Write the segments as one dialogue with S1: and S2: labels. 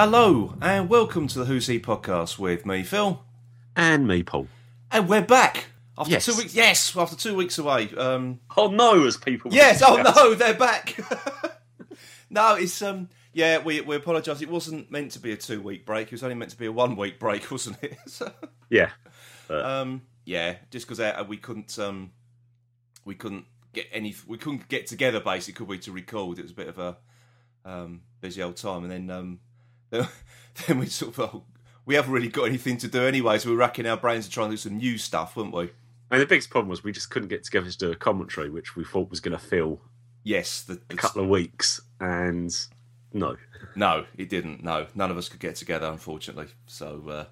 S1: Hello, and welcome to the Who's He podcast with me, Phil.
S2: And me, Paul.
S1: And we're back. After
S2: Yes.
S1: two weeks, yes, after two weeks away. Um,
S2: Oh no, as people.
S1: yes, oh no, they're back. no, it's um, yeah, we we apologise. It wasn't meant to be a two week break. It was only meant to be a one week break, wasn't it? So,
S2: Yeah.
S1: um, yeah, just because we couldn't um, we couldn't get any, we couldn't get together basically, could we, to record? It was a bit of a um, busy old time, and then um, then we sort of. oh, we haven't really got anything to do anyway, so we're racking our brains to try and do some new stuff, weren't we?
S2: And the biggest problem was we just couldn't get together to do a commentary, which we thought was going to fill
S1: Yes, the,
S2: a
S1: the
S2: couple of weeks, and no.
S1: No, it didn't. No, none of us could get together, unfortunately. So, uh,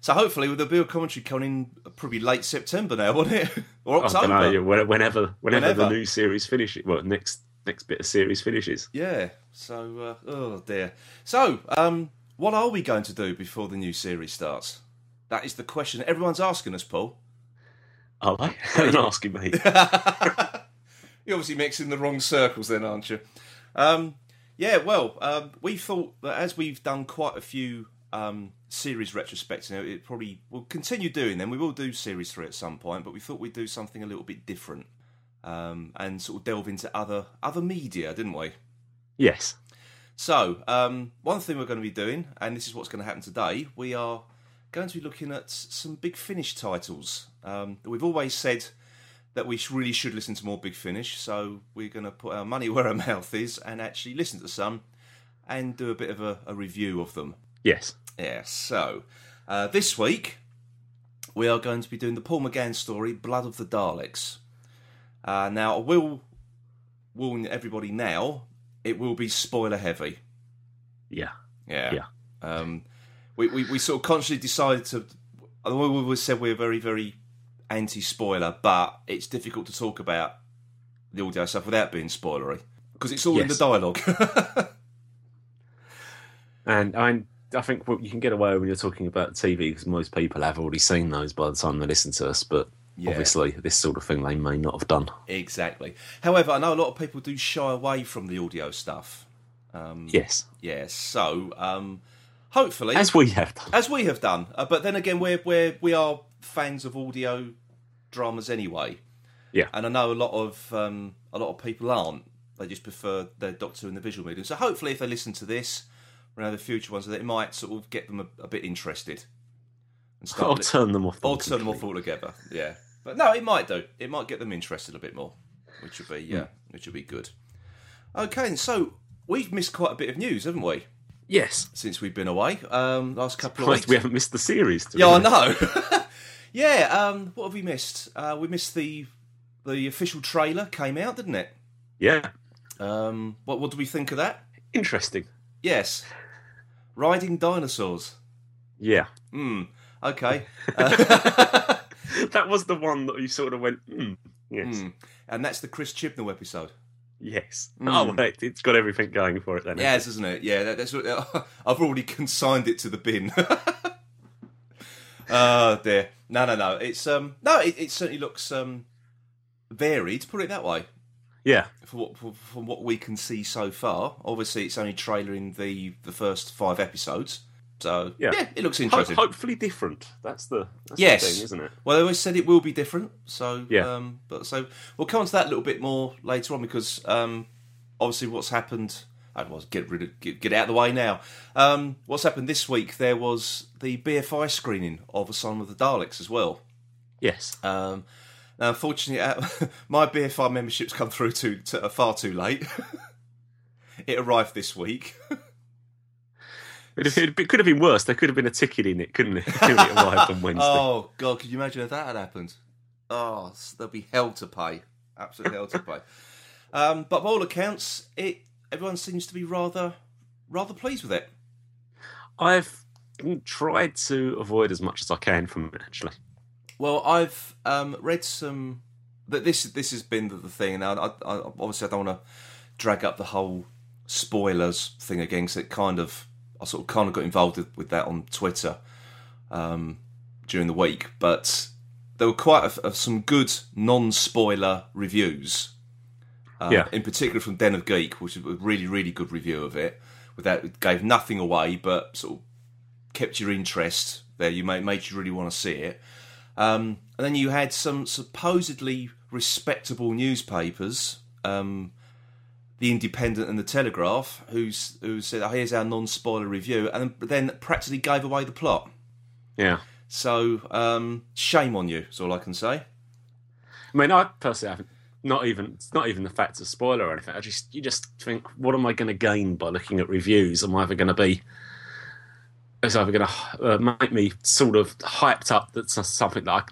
S1: so hopefully with the be a commentary coming in probably late September now, won't it? or
S2: I
S1: October?
S2: don't know, yeah, whenever, whenever,
S1: Whenever.
S2: the new series finishes, well, next next bit of series finishes.
S1: Yeah. So, uh, oh dear. So, um, what are we going to do before the new series starts? That is the question everyone's asking us, Paul.
S2: Are they? and asking me.
S1: You're obviously mixing the wrong circles, then, aren't you? Um, yeah. Well, um, we thought that as we've done quite a few um, series retrospects, you know, it probably we'll continue doing them. We will do series three at some point, but we thought we'd do something a little bit different um, and sort of delve into other other media, didn't we?
S2: yes.
S1: So, um, one thing we're going to be doing, and this is what's going to happen today, we are going to be looking at some Big Finish titles. Um, we've always said that we really should listen to more Big Finish, so we're going to put our money where our mouth is and actually listen to some and do a bit of a, a review of them.
S2: Yes.
S1: Yeah, so uh, this week we are going to be doing the Paul McGann story, Blood of the Daleks. Uh, now, I will warn everybody now, it will be spoiler heavy.
S2: Yeah.
S1: Yeah.
S2: Yeah.
S1: Um, we, we, we sort of consciously decided to. We always said we're very, very anti spoiler, but it's difficult to talk about the audio stuff without being spoilery because it's all in the dialogue.
S2: And I, I think you can get away when you're talking about TV because most people have already seen those by the time they listen to us, but
S1: Yeah.
S2: obviously this sort of thing they may not have done.
S1: exactly. However, I know a lot of people do shy away from the audio stuff. Um,
S2: Yes.
S1: yeah. So um, hopefully,
S2: As we have done.
S1: as we have done. Uh, but then again, we're, we're we are fans of audio dramas anyway.
S2: Yeah.
S1: and I know a lot of um, a lot of people aren't. They just prefer their Doctor in the visual medium. So hopefully, if they listen to this, or the future ones, that it might sort of get them a, a bit interested and start li-
S2: turn them off.
S1: or turn them off altogether. Yeah, but no, it might do. It might get them interested a bit more, which would be yeah, which would be good. Okay, so we've missed quite a bit of news, haven't we?
S2: Yes.
S1: Since we've been away, um, last couple of weeks.
S2: we haven't missed the series.
S1: Yeah, I know. yeah, um, what have we missed? Uh, we missed the the official trailer came out, didn't it?
S2: Yeah.
S1: Um, what what do we think of that?
S2: Interesting.
S1: Yes, riding dinosaurs.
S2: Yeah.
S1: Hmm. Okay.
S2: that was the one that you sort of went, mm, yes.
S1: Hmm. And that's the Chris Chibnall episode.
S2: Yes.
S1: Mm.
S2: Oh. It's got everything going for it then.
S1: Yes, isn't it? Yeah, that, that's what I've already consigned it to the bin. oh dear. No, no, no. It's um no. It, it certainly looks um varied. Put it that way.
S2: Yeah.
S1: for what, from what we can see so far. Obviously, it's only trailing the the first five episodes, so yeah,
S2: Yeah.
S1: it looks
S2: Ho-
S1: interesting.
S2: hopefully different. That's the, that's
S1: Yes.
S2: the thing, isn't it?
S1: Well, they always said it will be different, so
S2: Yeah.
S1: Um, but so we'll come on to that a little bit more later on because um, obviously what's happened. I was get rid of get, get out of the way now. Um, what's happened this week? There was the BFI screening of Asylum of the Daleks as well.
S2: Yes.
S1: Um, now, unfortunately, uh, my BFI membership's come through too, to, uh, far too late. it arrived this week.
S2: It, it, it could have been worse. There could have been a ticket in it, couldn't it? It arrived on Wednesday.
S1: Oh God, could you imagine if that had happened? Oh, there'll be hell to pay. Absolutely hell to pay. Um, but by all accounts, it everyone seems to be rather rather pleased with it.
S2: I've tried to avoid as much as I can from it, actually.
S1: Well, I've um, read some that this this has been the, the thing. Now, I, I, obviously, I don't want to drag up the whole spoilers thing again, because it kind of I sort of kind of got involved with, with that on Twitter um, during the week. But there were quite a, a- some good non-spoiler reviews. Uh,
S2: Yeah.
S1: In particular from Den of Geek, which was a really, really good review of it, without it gave nothing away, but sort of kept your interest there. You made made you really want to see it. Um, and then you had some supposedly respectable newspapers, um, the Independent and the Telegraph, who's who said, oh, "Here's our non-spoiler review," and then practically gave away the plot.
S2: Yeah.
S1: So um, shame on you. Is all I can say.
S2: I mean, I personally haven't. Not even it's not even the fact of spoiler or anything. I just you just think, what am I going to gain by looking at reviews? Am I ever going to be it's either going to uh, make me sort of hyped up that something that I,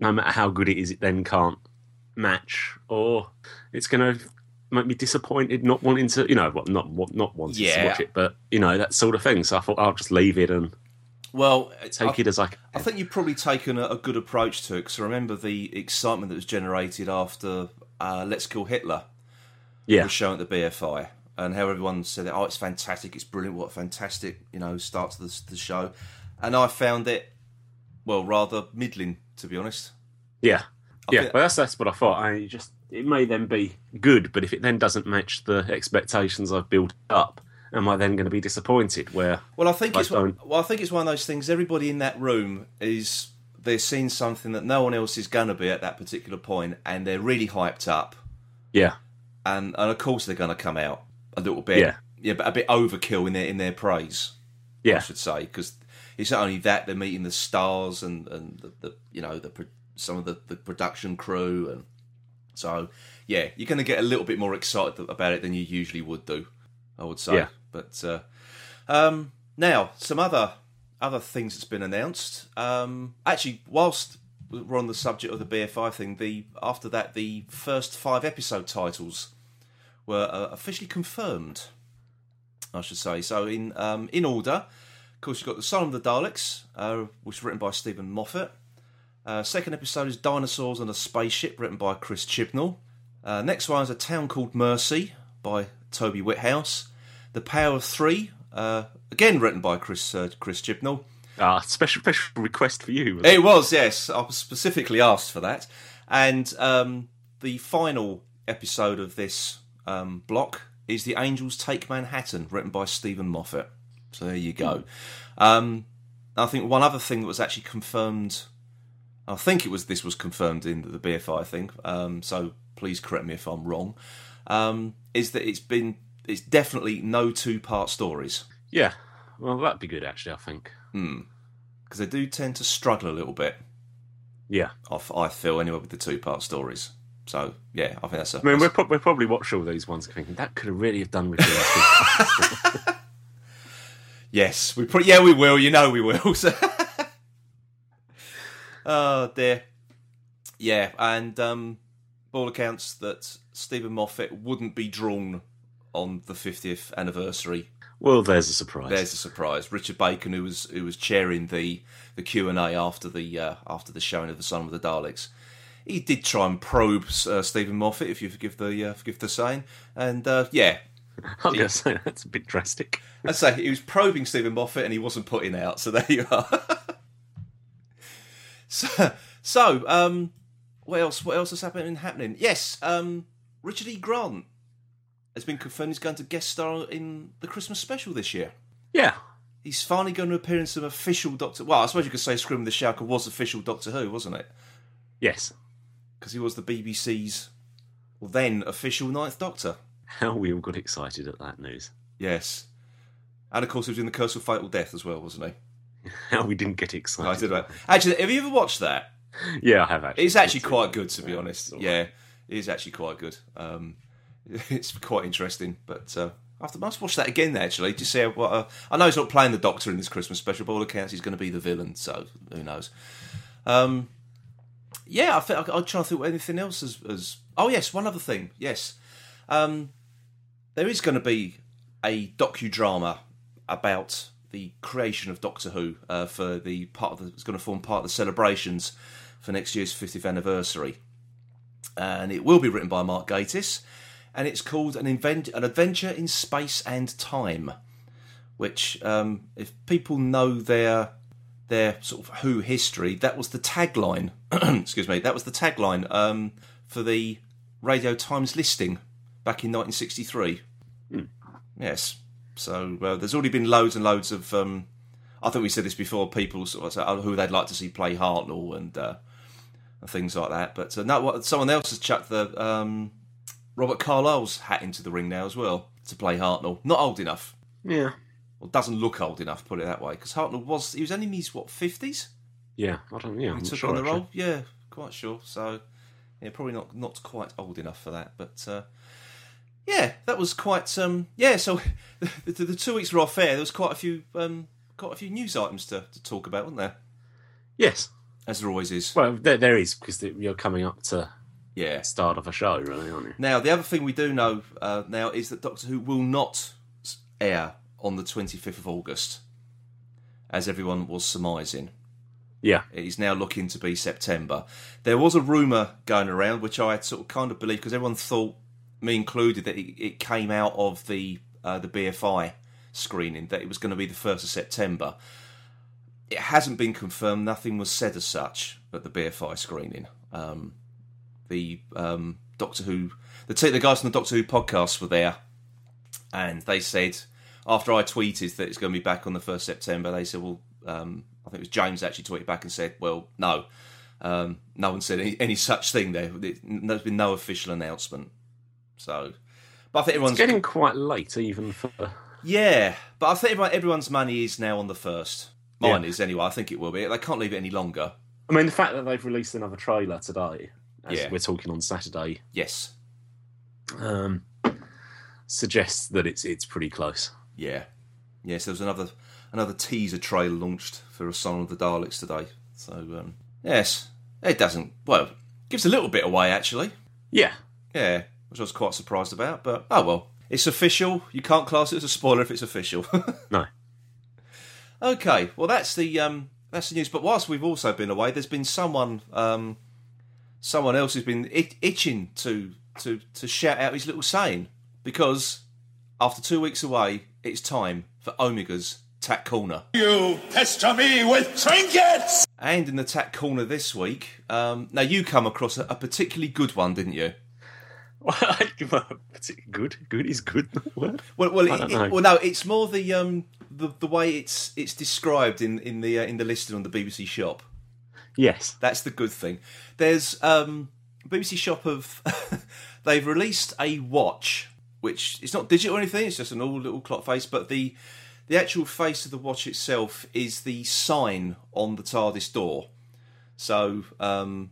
S2: no matter how good it is, it then can't match, or it's going to make me disappointed, not wanting to, you know, what not not wanting
S1: Yeah.
S2: to watch it, but you know that sort of thing. So I thought I'll just leave it and
S1: Well,
S2: take
S1: I,
S2: it as I can.
S1: I think you've probably taken a, a good approach to it because I remember the excitement that was generated after uh, Let's Kill Hitler
S2: yeah,
S1: was shown at the BFI and how everyone said, "Oh, it's fantastic! It's brilliant! What a fantastic you know start to the, the show." And I found it well rather middling, to be honest.
S2: yeah, yeah.
S1: think-
S2: But that's that's what I thought. I just it may then be good, but if it then doesn't match the expectations I've built up, am I then going to be disappointed? Where
S1: Well, I think
S2: I
S1: it's
S2: don't-
S1: well, I think it's one of those things. Everybody in that room is they're seeing something that no one else is going to be at that particular point, and they're really hyped up.
S2: yeah,
S1: and and of course they're going to come out a little bit,
S2: Yeah.
S1: yeah, but a bit overkill in their in their praise,
S2: Yeah, I
S1: should say, because it's not only that they're meeting the stars and and the, the you know the some of the, the production crew, and so yeah, you're going to get a little bit more excited about it than you usually would do, I would say.
S2: Yeah.
S1: But uh, um, now some other other things that's been announced. Um, actually, whilst we're on the subject of the BFI thing, the after that the first five episode titles were uh, officially confirmed. I should say so. In um, in order, of course, you've got the Asylum of the Daleks, uh, which was written by Steven Moffat. Uh, second episode is Dinosaurs on a Spaceship, written by Chris Chibnall. Uh, next one is A Town Called Mercy by Toby Whithouse. The Power of Three, uh, again written by Chris uh, Chris Chibnall.
S2: Ah, special special request for you. it?
S1: It was, yes. I was specifically asked for that. And um, the final episode of this um, block is The Angels Take Manhattan, written by Steven Moffat. So there you go. Um, I think one other thing that was actually confirmed, I think it was this was confirmed in the BFI thing. Um, so please correct me if I'm wrong. Um, is that it's been it's definitely no two part stories
S2: Yeah, well, that'd be good actually. I think.
S1: because they do tend to struggle a little bit.
S2: Yeah,
S1: I feel anyway with the two part stories. So yeah, I think that's a.
S2: I mean,
S1: that's-
S2: pro- we'll probably watch all these ones thinking that could have really have done with
S1: yes, we pro- yeah we will. You know we will. So oh dear. Yeah, and um, all accounts that Steven Moffat wouldn't be drawn on the 50th anniversary.
S2: well, there's a surprise.
S1: There's a surprise. Richard Bacon, who was who was chairing the the Q and A after the uh, after the showing of the Asylum of the Daleks, he did try and probe uh, Steven Moffat, if you forgive the uh, forgive the saying, and uh, yeah,
S2: I'm going to say that's a bit drastic.
S1: I'd say he was probing Stephen Moffat and he wasn't putting out. So there you are. so, so um, what else? What else has happened? Happening? Yes, um, Richard E. Grant has been confirmed he's going to guest star in the Christmas special this year.
S2: Yeah,
S1: He's finally going to appear in some official Doctor. Well, I suppose you could say Scream the Shalka was official Doctor Who, wasn't it?
S2: yes.
S1: Because he was the BBC's well, then official Ninth Doctor.
S2: How we all got excited at that news.
S1: Yes, and of course he was in the Curse of Fatal Death as well, wasn't he?
S2: How we didn't get
S1: I
S2: excited.
S1: did that. Actually, have you ever watched that?
S2: Yeah, I have actually.
S1: It's actually quite good, to be
S2: Yeah,
S1: honest.
S2: all
S1: Yeah, it is actually quite good. Um, it's quite interesting, but uh, I have to- must watch that again. Actually, to see what. Uh, I know he's not playing the Doctor in this Christmas special, but all accounts he's going to be the villain. So who knows? Um, yeah, I think I'm trying to think of anything else as, as. Oh yes, one other thing. Yes, um, there is going to be a docudrama about the creation of Doctor Who uh, for the part of the, it's going to form part of the celebrations for next year's 50th anniversary, and it will be written by Mark Gatiss, and it's called an, invent, an adventure in space and time, which um, if people know their their sort of Who history, that was the tagline. excuse me, that was the tagline um, for the Radio Times listing back in 1963. Yes. So uh, there's already been loads and loads of. Um, I think we said this before. People sort of say oh, who they'd like to see play Hartnell and, uh, and things like that. But uh, no, what, someone else has chucked the um, Robert Carlyle's hat into the ring now as well to play Hartnell. Not old enough.
S2: Yeah.
S1: Well, doesn't look old enough. Put it that way, because Hartnell was he was only in his what fifties.
S2: Yeah, I don't. Yeah,
S1: He
S2: I'm
S1: took
S2: sure,
S1: on the
S2: actually.
S1: role. Yeah, quite sure. So yeah, probably not not quite old enough for that. But uh, yeah, that was quite. Um, yeah, so the, the, the two weeks were off air. There was quite a few um, quite a few news items to, to talk about, weren't there?
S2: Yes.
S1: As there always is.
S2: Well, there, there is because you're coming up to
S1: Yeah.
S2: start of a show, really, aren't you?
S1: Now the other thing we do know uh, now is that Doctor Who will not air on the twenty fifth of August, as everyone was surmising.
S2: Yeah.
S1: It is now looking to be September. There was a rumour going around, which I sort of kind of believed because everyone thought, me included, that it, it came out of the uh, the BFI screening that it was going to be the first of September. It hasn't been confirmed. Nothing was said as such at the BFI screening. Um, the um, Doctor Who, the t- the guys from the Doctor Who podcast were there, and they said after I tweeted that it's going to be back on the first September, they said, well, um, I think it was James actually tweeted back and said, well, no, um, no one said any, any such thing there. There's been no official announcement. So, but I think everyone's
S2: It's getting quite late, even for.
S1: yeah, but I think everyone's money is now on the first. Mine
S2: Yeah.
S1: is anyway. I think it will be. They can't leave it any longer.
S2: I mean, the fact that they've released another trailer today, as
S1: Yeah.
S2: we're talking on Saturday,
S1: Yes.
S2: um, suggests that it's it's pretty close.
S1: Yeah. Yes, there was another another teaser trailer launched for Asylum of the Daleks today. So um, yes, it doesn't. Well, gives a little bit away actually.
S2: Yeah.
S1: Yeah, which I was quite surprised about. But oh well, it's official. You can't class it as a spoiler if it's official.
S2: No.
S1: okay, well that's the um, that's the news. But whilst we've also been away, there's been someone um, someone else who's been it- itching to to to shout out his little saying because after two weeks away, it's time for Omega's Tat Corner.
S3: You pester me with trinkets!
S1: And in the Tat Corner this week, um, now you come across a, a particularly good one, didn't you?
S2: good. Good is good.
S1: Well, well, it, it- well, no, it's more the um the, the way it's it's described in in the uh, in the listing on the BBC shop.
S2: Yes.
S1: That's the good thing. There's um BBC shop of they've released a watch which it's not digital or anything. It's just an all little clock face, but the the actual face of the watch itself is the sign on the TARDIS door. So um,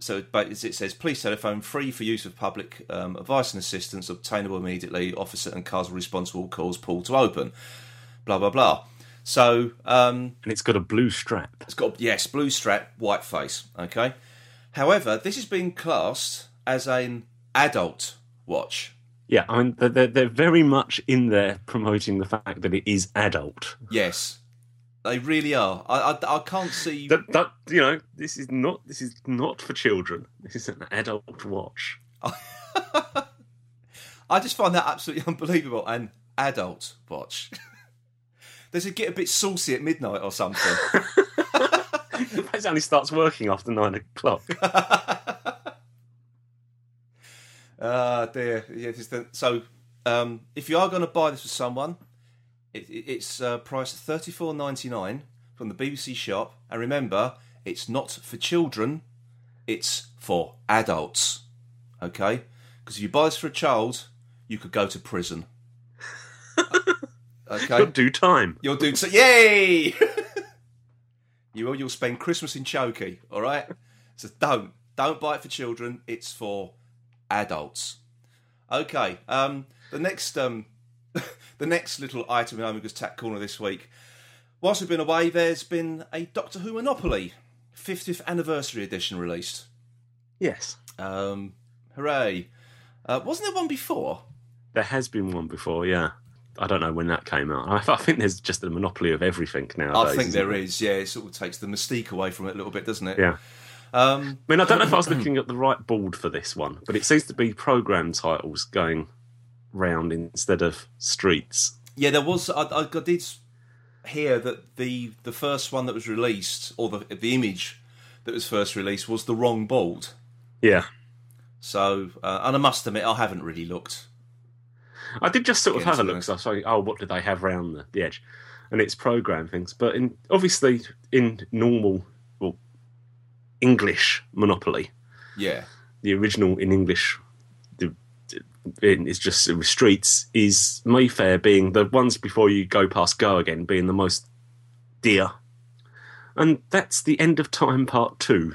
S1: so but it says, please telephone free for use of public um, advice and assistance obtainable immediately. Officer and cars will respond to all calls. Pull to open. Blah blah blah. So um,
S2: And it's got a blue strap.
S1: it's got yes, blue strap, white face. Okay. However, this has been classed as an adult watch.
S2: Yeah, I mean, they're, they're very much in there promoting the fact that it is adult.
S1: Yes, they really are. I I, I can't see.
S2: That, that you know, this is not this is not for children. This is an adult watch.
S1: I just find that absolutely unbelievable. An adult watch. Does it get a bit saucy at midnight or something?
S2: It only starts working after nine o'clock.
S1: Ah, dear. Yeah, the, so, um, if you are going to buy this for someone, it, it, it's uh, priced thirty four ninety nine from the BBC shop. And remember, it's not for children; it's for adults. Okay, because if you buy this for a child, you could go to prison. okay,
S2: You'll do time.
S1: you'll do so. Yay! you will. You'll spend Christmas in Chokey. All right. So don't don't buy it for children. It's for adults. Okay. Um, the next um, the next little item in Omega's Tat Corner this week. Whilst we've been away, there's been a Doctor Who Monopoly 50th anniversary edition released.
S2: Yes,
S1: Um, hooray! Uh, wasn't there one before?
S2: there has been one before. Yeah, I don't know when that came out. I, I think there's just a monopoly of everything now.
S1: I think there is. Yeah, it sort of takes the mystique away from it a little bit, doesn't it?
S2: Yeah.
S1: Um,
S2: I mean, I don't know if I was looking at the right board for this one, but it seems to be program titles going round instead of streets.
S1: Yeah, there was. I, I I did hear that the the first one that was released, or the the image that was first released, was the wrong bolt.
S2: Yeah.
S1: So, uh, and I must admit, I haven't really looked.
S2: I did just sort of have a look. So I was like, oh, what do they have round the, the edge? And it's program things, but in obviously in normal, well, English Monopoly,
S1: Yeah.
S2: the original in English, in, is just the streets is Mayfair being the ones before you go past go again being the most dear, and that's the end of time part two.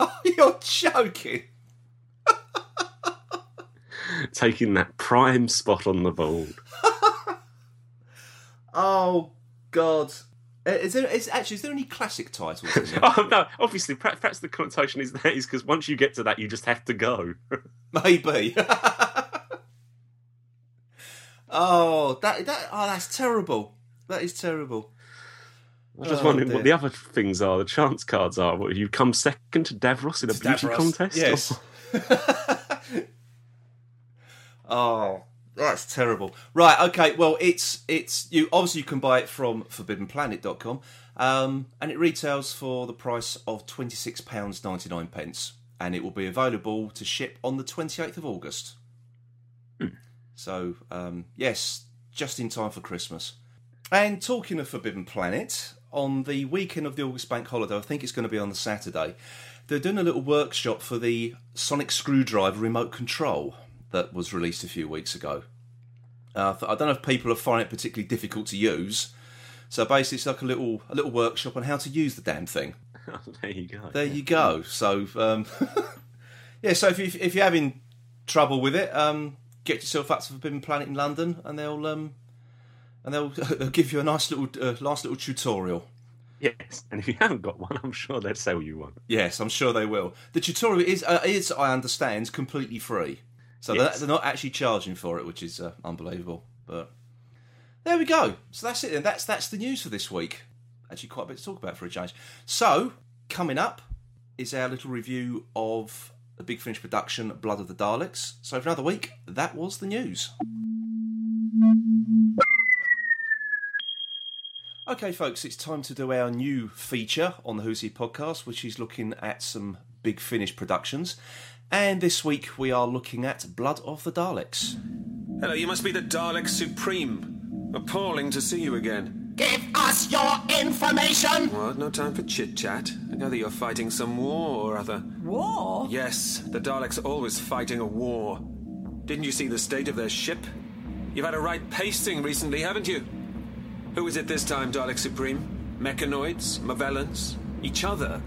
S1: You're joking.
S2: taking that prime spot on the board.
S1: Oh God. Uh, Is there is actually is there any classic titles? In?
S2: Oh no! Obviously, perhaps, perhaps the connotation is that is because once you get to that, you just have to go.
S1: Maybe. Oh, that that oh, that's terrible. That is terrible.
S2: I was just
S1: Oh,
S2: wondering
S1: dear.
S2: what the other things are. The chance cards are. What you come second to Davros in a beauty
S1: Davros.
S2: contest?
S1: Yes. oh, that's terrible. Right. Okay. Well, it's it's you. Obviously, you can buy it from ForbiddenPlanet.com, um, and it retails for the price of twenty six pounds ninety nine pence, and it will be available to ship on the twenty eighth of August. So, um, yes, just in time for Christmas. And talking of Forbidden Planet, on the weekend of the August Bank holiday, I think it's going to be on the Saturday, they're doing a little workshop for the Sonic Screwdriver remote control that was released a few weeks ago. Uh, I don't know if people are finding it particularly difficult to use. So basically, it's like a little a little workshop on how to use the damn thing.
S2: there you go.
S1: There you go. So um, yeah, so if you if you're having trouble with it, um, get yourself up to Forbidden Planet in London, and they'll um, and they'll they'll give you a nice little uh, nice little tutorial.
S2: Yes, and if you haven't got one, I'm sure they'll sell you one.
S1: Yes, I'm sure they will. The tutorial is uh, is I understand completely free, so
S2: Yes.
S1: they're, they're not actually charging for it, which is uh, unbelievable. But there we go. So that's it. Then that's that's the news for this week. Actually, quite a bit to talk about for a change. So coming up is our little review of the Big Finish production, Blood of the Daleks. So for another week, that was the news. Okay, folks, it's time to do our new feature on the Who's He podcast, which is looking at some Big Finish productions. And this week we are looking at Blood of the Daleks.
S4: Hello, you must be the Dalek Supreme. Appalling to see you again.
S5: Give us your information!
S4: What? No time for chit chat. I gather you're fighting some war or other.
S5: War?
S4: Yes, the Daleks are always fighting a war. Didn't you see the state of their ship? You've had a right pasting recently, haven't you? Who is it this time, Dalek Supreme? Mechanoids? Movellans? Each other?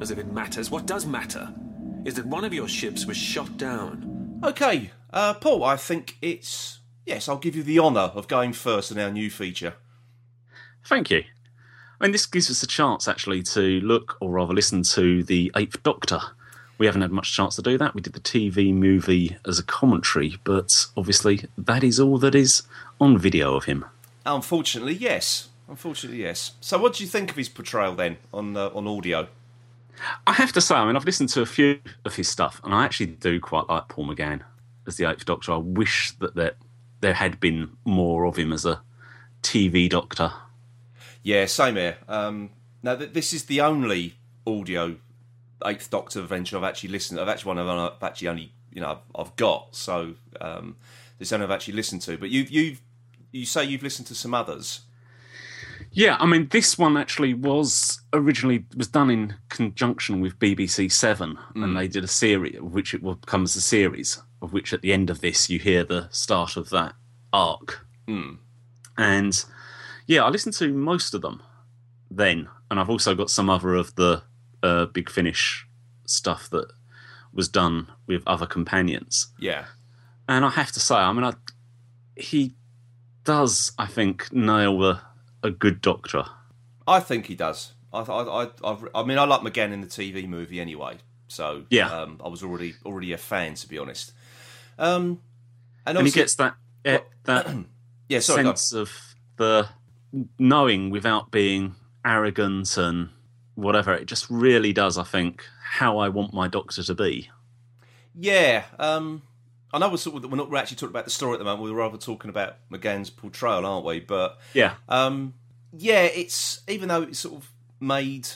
S4: As if it matters. What does matter is that one of your ships was shot down.
S1: Okay, uh, Paul, I think it's. Yes, I'll give you the honour of going first in our new feature.
S2: Thank you. I mean, this gives us a chance actually to look, or rather listen to the Eighth Doctor. We haven't had much chance to do that. We did the TV movie as a commentary, but obviously that is all that is on video of him.
S1: Unfortunately, yes. Unfortunately, yes. So, what do you think of his portrayal then on uh, on audio?
S2: I have to say, I mean, I've listened to a few of his stuff, and I actually do quite like Paul McGann as the Eighth Doctor. I wish that there, there had been more of him as a TV Doctor.
S1: Yeah, same here. Um, now, th- this is the only audio Eighth Doctor adventure I've actually listened. I've actually one of I've actually only you know I've, I've got. So um, this one I've actually listened to. But you you you say you've listened to some others.
S2: Yeah, I mean, this one actually was originally was done in conjunction with BBC Seven, and they did a series, of which it will come as a series, of which at the end of this you hear the start of that arc. And yeah, I listened to most of them then, and I've also got some other of the uh, Big Finish stuff that was done with other companions.
S1: Yeah,
S2: And I have to say, I mean, I, he does, I think, nail a, a good Doctor.
S1: I think he does. I I I, I, I mean I like McGann in the TV movie anyway. So
S2: Yeah.
S1: um, I was already already a fan to be honest. Um, and,
S2: and he gets that eh, that
S1: yeah sorry
S2: sense of the knowing without being arrogant and whatever. It just really does, I think, how I want my doctor to be.
S1: Yeah, um, I know we're sort of, we're not we're actually talking about the story at the moment. We're rather talking about McGann's portrayal, aren't we? But
S2: Yeah,
S1: um, yeah, it's even though it's sort of made.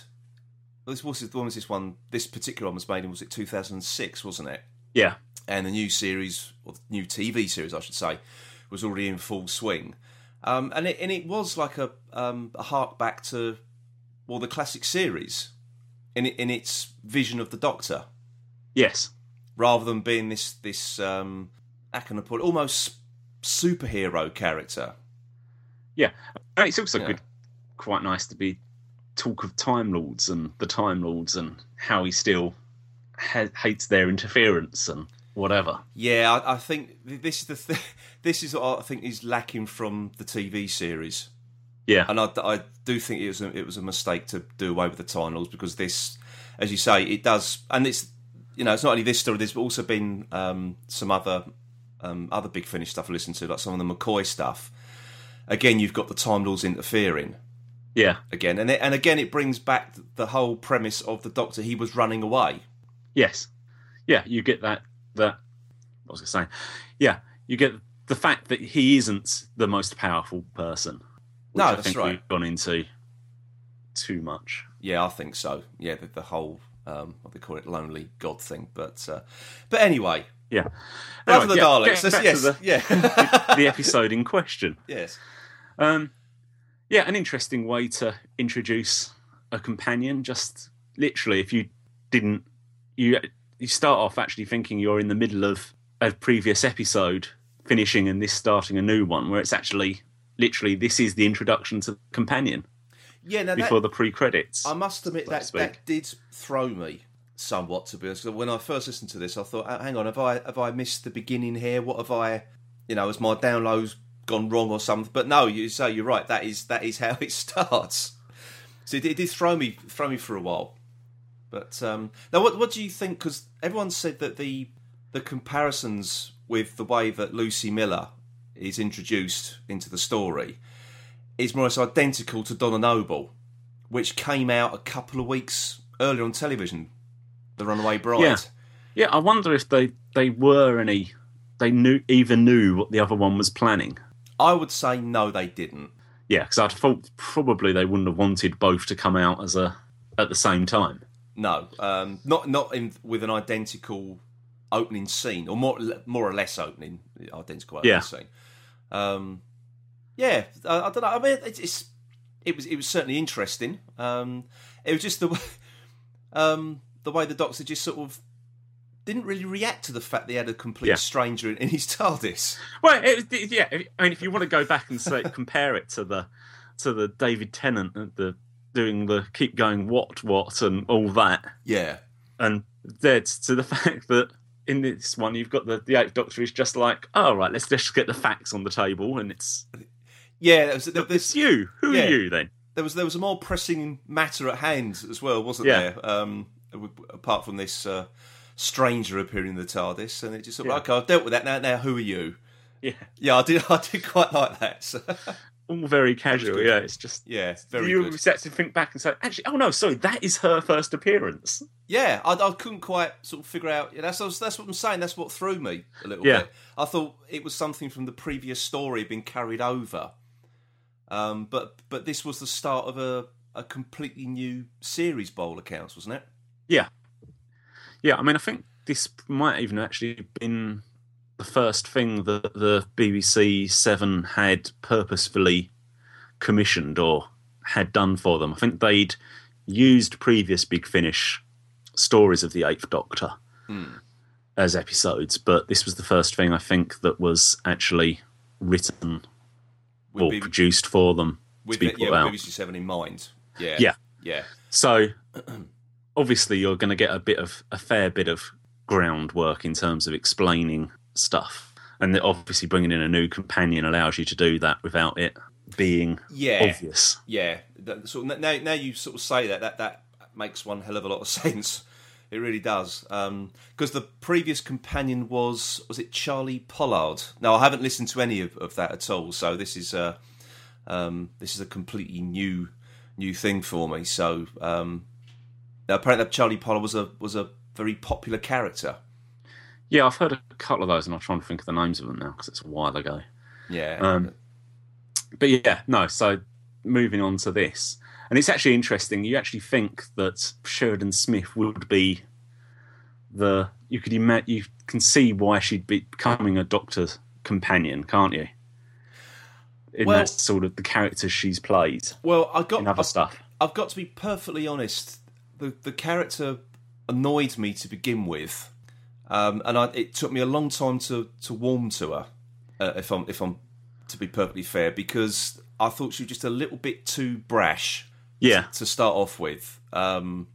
S1: This was when was this one? This particular one was made in was it two thousand and six, wasn't it?
S2: Yeah,
S1: and the new series, or new TV series, I should say, was already in full swing. Um, and it and it was like a um, a hark back to well the classic series in in its vision of the Doctor,
S2: yes,
S1: rather than being this this um, how can I put it, almost superhero character.
S2: yeah. It's also
S1: Yeah.
S2: good, quite nice to be talk of Time Lords and the Time Lords and how he still ha- hates their interference and whatever.
S1: Yeah, I, I think this is the th- this is what I think is lacking from the TV series.
S2: Yeah,
S1: and I, I do think it was a, it was a mistake to do away with the time lords because this, as you say, it does, and it's you know it's not only this story. There's also been um, some other um, other big finish stuff I listened to, like some of the McCoy stuff. Again, you've got the time lords interfering
S2: yeah,
S1: again, and it, and again it brings back the whole premise of the Doctor. He was running away.
S2: yes, yeah. You get that that. What was I saying? Yeah, you get the fact that he isn't the most powerful person.
S1: No,
S2: I
S1: that's
S2: think
S1: right.
S2: We've gone into too much.
S1: Yeah, I think so. Yeah, the, the whole um, what they call it, lonely god thing. But uh, but anyway,
S2: Yeah. Anyway,
S1: the
S2: yeah,
S1: Daleks.
S2: getting
S1: Let's-
S2: back to
S1: yes,
S2: the-
S1: yeah,
S2: the episode in question.
S1: yes.
S2: Um, yeah, an interesting way to introduce a companion. Just literally, if you didn't, you you start off actually thinking you're in the middle of a previous episode, finishing and this starting a new one, where it's actually literally this is the introduction to the companion
S1: Yeah, now that,
S2: before the pre-credits.
S1: I must admit
S2: so
S1: that that did throw me somewhat. To be honest, when I first listened to this, I thought, "Oh, "Hang on, have I have I missed the beginning here? What have I, you know, has my downloads gone wrong or something?" But no, you say you're right. That is that is how it starts. So it, it did throw me throw me for a while. But um, now, what what do you think? Because everyone said that the the comparisons with the way that Lucy Miller is introduced into the story is more or less identical to Donna Noble, which came out a couple of weeks earlier on television. The Runaway Bride.
S2: Yeah. yeah, I wonder if they they were any they knew even knew what the other one was planning.
S1: I would say no, they didn't.
S2: Yeah, because I'd thought probably they wouldn't have wanted both to come out as a at the same time.
S1: No, um, not not in, with an identical opening scene, or more more or less opening identical opening
S2: Yeah.
S1: scene. Um, yeah, I, I don't know. I mean, it's, it's it was it was certainly interesting. Um, it was just the way, um, the way the Doctor just sort of didn't really react to the fact they had a complete
S2: Yeah.
S1: stranger in, in his TARDIS.
S2: Well, it, it- yeah. I mean, if you want to go back and say compare it to the to the David Tennant the doing the keep going what what and all that,
S1: Yeah,
S2: and dead to the fact that in this one you've got the the Eighth Doctor is just like, oh right, let's just get the facts on the table, and it's
S1: yeah. There was,
S2: it's you. Who
S1: Yeah.
S2: are you then?
S1: there was there was a more pressing matter at hand as well, wasn't
S2: Yeah.
S1: there? Um, apart from this uh, stranger appearing in the TARDIS, and it just sort of
S2: Yeah.
S1: okay, I've dealt with that now. Now, who are you?
S2: Yeah,
S1: Yeah, I did. I did quite like that. So,
S2: all very casual. Yeah, it's just
S1: yeah, very
S2: you
S1: good.
S2: set to think back and say, actually, oh no, sorry, that is her first appearance.
S1: Yeah, I, I couldn't quite sort of figure out. Yeah, that's that's what I'm saying. That's what threw me a little
S2: Yeah.
S1: bit. I thought it was something from the previous story being carried over, um, but but this was the start of a a completely new series. Bowl accounts, wasn't it?
S2: Yeah. Yeah, I mean, I think this might even actually been the first thing that the BBC Seven had purposefully commissioned or had done for them. I think they'd used previous Big Finish stories of the Eighth Doctor hmm. as episodes, but this was the first thing I think that was actually written
S1: With
S2: or
S1: B-
S2: produced for them
S1: with
S2: to be put
S1: yeah,
S2: out.
S1: BBC Seven in mind. Yeah,
S2: Yeah.
S1: yeah.
S2: So obviously you're going to get a bit of a fair bit of groundwork in terms of explaining stuff. And obviously bringing in a new companion allows you to do that without it being
S1: Yeah.
S2: obvious.
S1: Yeah, so now now you sort of say that that that makes one hell of a lot of sense. It really does. Because the previous companion was was it Charley Pollard? Now I haven't listened to any of, of that at all. So this is a um, this is a completely new new thing for me. So um, apparently Charley Pollard was a was a very popular character.
S2: Yeah, I've heard a couple of those and I'm trying to think of the names of them now because it's a while ago.
S1: Yeah,
S2: Um, but yeah, no. So moving on to this, and it's actually interesting. You actually think that Sheridan Smith would be the you could imagine you can see why she'd be becoming a doctor's companion, can't you? In
S1: Well-
S2: that sort of the characters she's played
S1: Well, I got
S2: other
S1: I-
S2: stuff.
S1: I've got to be perfectly honest. The the character annoyed me to begin with, um, and I, it took me a long time to, to warm to her. Uh, if I'm if I'm to be perfectly fair, because I thought she was just a little bit too brash
S2: Yeah,
S1: to start off with. Um,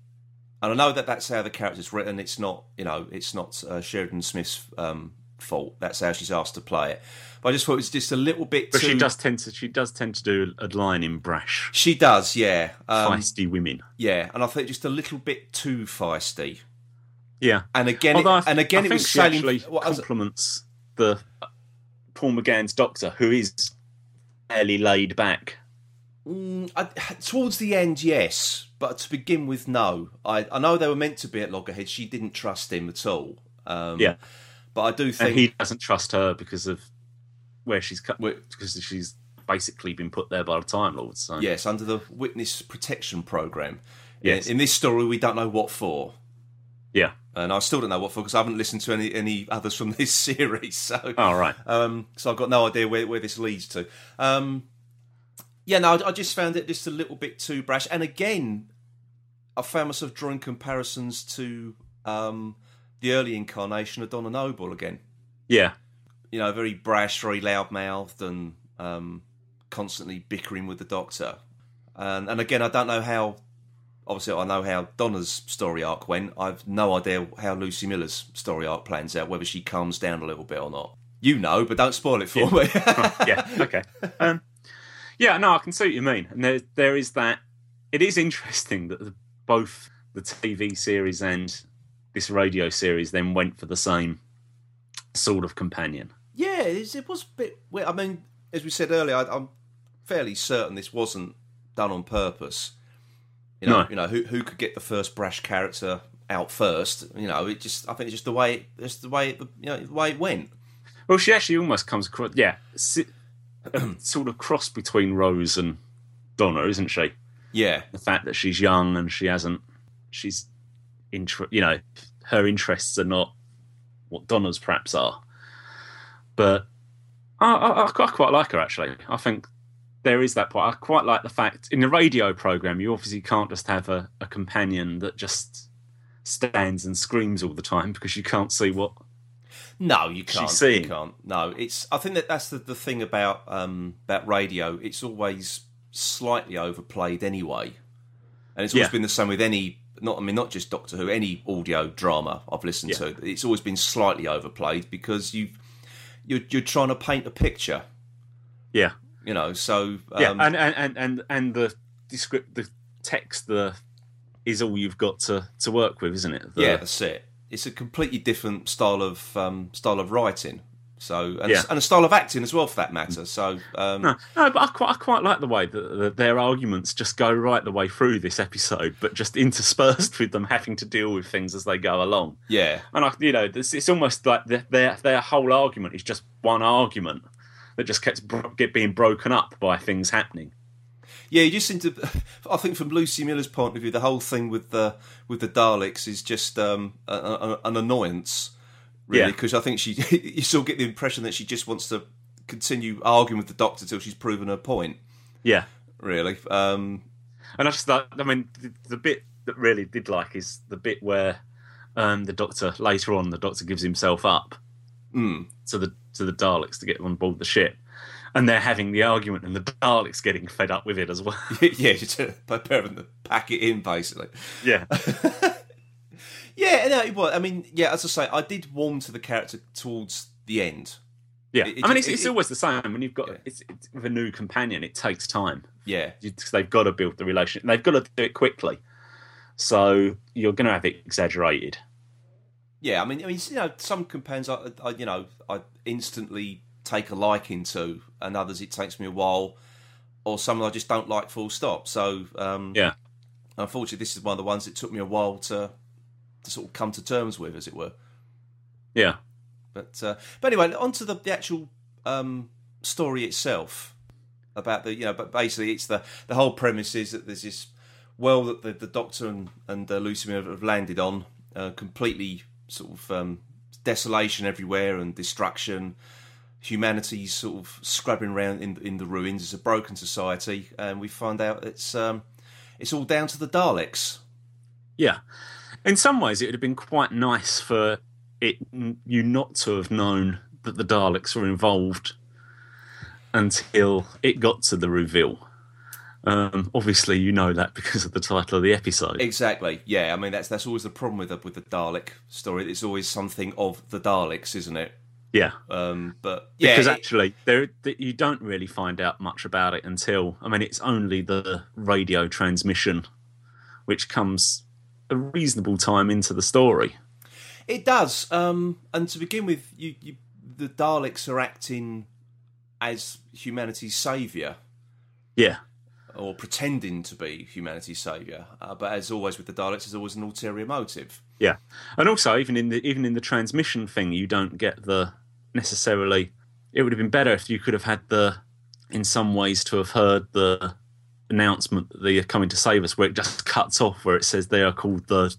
S1: and I know that that's how the character's written. It's not you know it's not uh, Sheridan Smith's um, fault. That's how she's asked to play it. But I just thought it was just a little bit
S2: but
S1: too.
S2: she does tend to she does tend to do a line in brash,
S1: She does, yeah, um,
S2: feisty women.
S1: yeah, and I think just a little bit too feisty.
S2: Yeah,
S1: And again, it,
S2: Although I,
S1: and again,
S2: I
S1: it was
S2: she actually
S1: what
S2: compliments the Paul McGann's doctor, who is fairly laid back.
S1: Mm, I, towards the end, yes, but to begin with, no. I, I know they were meant to be at loggerheads. She didn't trust him at all. Um,
S2: Yeah,
S1: but I do think
S2: and he doesn't trust her because of where she's cut because she's basically been put there by the Time Lord. So.
S1: yes, under the witness protection program.
S2: Yes.
S1: In, in this story, we don't know what for.
S2: yeah.
S1: And I still don't know what for because I haven't listened to any, any others from this series. So,
S2: Oh right.
S1: um, so I've got no idea where, where this leads to. Um, yeah, no, I, I just found it just a little bit too brash. And again, I found myself drawing comparisons to um, the early incarnation of Donna Noble again.
S2: Yeah.
S1: You know, very brash, very loud mouthed, and um, constantly bickering with the Doctor. And, and again, I don't know how. Obviously, I know how Donna's story arc went. I've no idea how Lucy Miller's story arc plans out, whether she calms down a little bit or not. You know, but don't spoil it for me.
S2: yeah. Okay. Um, yeah. No, I can see what you mean, and there there is that. It is interesting that the, both the TV series and this radio series then went for the same sort of companion.
S1: Yeah, it, it was a bit. Weird. I mean, as we said earlier, I, I'm fairly certain this wasn't done on purpose. You know,
S2: No.
S1: you know who who could get the first brash character out first. You know, it just I think it's just the way it, it's the way it, you know the way it went.
S2: Well, she actually almost comes across, yeah, sort of cross between Rose and Donna, isn't she?
S1: Yeah,
S2: The fact that she's young and she hasn't, she's, inter- you know, her interests are not what Donna's perhaps are. But I, I I quite like her actually. I think there is that point. I quite like the fact in the radio program, you obviously can't just have a, a companion that just stands and screams all the time because you can't see what
S1: no, you can't.
S2: seeing.
S1: You can't. No, it's. I think that that's the, the thing about um about radio. It's always slightly overplayed anyway, and it's always
S2: Yeah.
S1: been the same with any. Not I mean, not just Doctor Who. Any audio drama I've listened
S2: Yeah.
S1: to, it's always been slightly overplayed because you've you're, you're trying to paint a picture.
S2: yeah
S1: You know, so um,
S2: yeah, and, and and and the descript the text the is all you've got to to work with, isn't it? The-
S1: yeah, that's it. It's a completely different style of um, style of writing. So and,
S2: Yeah.
S1: and a style of acting as well, for that matter. So um,
S2: No, no, but I quite I quite like the way that, that their arguments just go right the way through this episode, but just interspersed with them having to deal with things as they go along.
S1: yeah,
S2: And I, you know, this, it's almost like their, their their whole argument is just one argument that just keeps bro- get being broken up by things happening.
S1: Yeah, you just seem to. I think from Lucy Miller's point of view, the whole thing with the with the Daleks is just um, a, a, an annoyance, really.
S2: Yeah.
S1: Because I think she, you still get the impression that she just wants to continue arguing with the Doctor till she's proven her point.
S2: Yeah,
S1: Really, um,
S2: And I just thought, I mean, the, the bit that really did like is the bit where um, the Doctor later on, the Doctor gives himself up
S1: mm,
S2: to the to the Daleks to get on board the ship, and they're having the argument, and the Daleks getting fed up with it as well.
S1: yeah, just preparing to pack it in, basically.
S2: yeah,
S1: Yeah, no, it was. I mean, yeah, as I say, I did warm to the character towards the end.
S2: yeah.
S1: It-
S2: I mean,
S1: it-
S2: it's, it's always the same when you've got
S1: Yeah.
S2: it's, it's with a new companion. It takes time.
S1: Yeah,
S2: You, 'cause they've got to build the relationship. They've got to do it quickly, so you're going to have it exaggerated.
S1: Yeah, I mean, I mean, you know, some companions, I, I, you know, I instantly take a liking to, and others it takes me a while, or some I just don't like. Full stop. So, um,
S2: Yeah.
S1: unfortunately, this is one of the ones that took me a while to to sort of come to terms with, as it were.
S2: Yeah,
S1: But uh, but anyway, onto the, the actual um, story itself about the you know, but basically it's the the whole premise is that there's this well that the, the Doctor and and uh, have landed on, uh, completely sort of um, desolation everywhere and destruction. Humanity's sort of scrubbing around in in the ruins. It's a broken society, and we find out it's um, it's all down to the Daleks.
S2: Yeah. In some ways, it would have been quite nice for it you not to have known that the Daleks were involved until it got to the reveal. Um, obviously, you know that because of the title of the episode.
S1: Exactly. Yeah. I mean, that's that's always the problem with the, with the Dalek story. It's always something of the Daleks, isn't it?
S2: Yeah,
S1: Um, but yeah,
S2: because actually, there you don't really find out much about it until I mean, it's only the radio transmission, which comes a reasonable time into the story.
S1: It does. Um, and to begin with, you, you, the Daleks are acting as humanity's saviour,
S2: Yeah,
S1: or pretending to be humanity's saviour. Uh, but as always with the Daleks, there's always an ulterior motive.
S2: Yeah, and also even in the even in the transmission thing, you don't get the necessarily. It would have been better if you could have had the, in some ways, to have heard the announcement that they are coming to save us, where it just cuts off, where it says they are called the.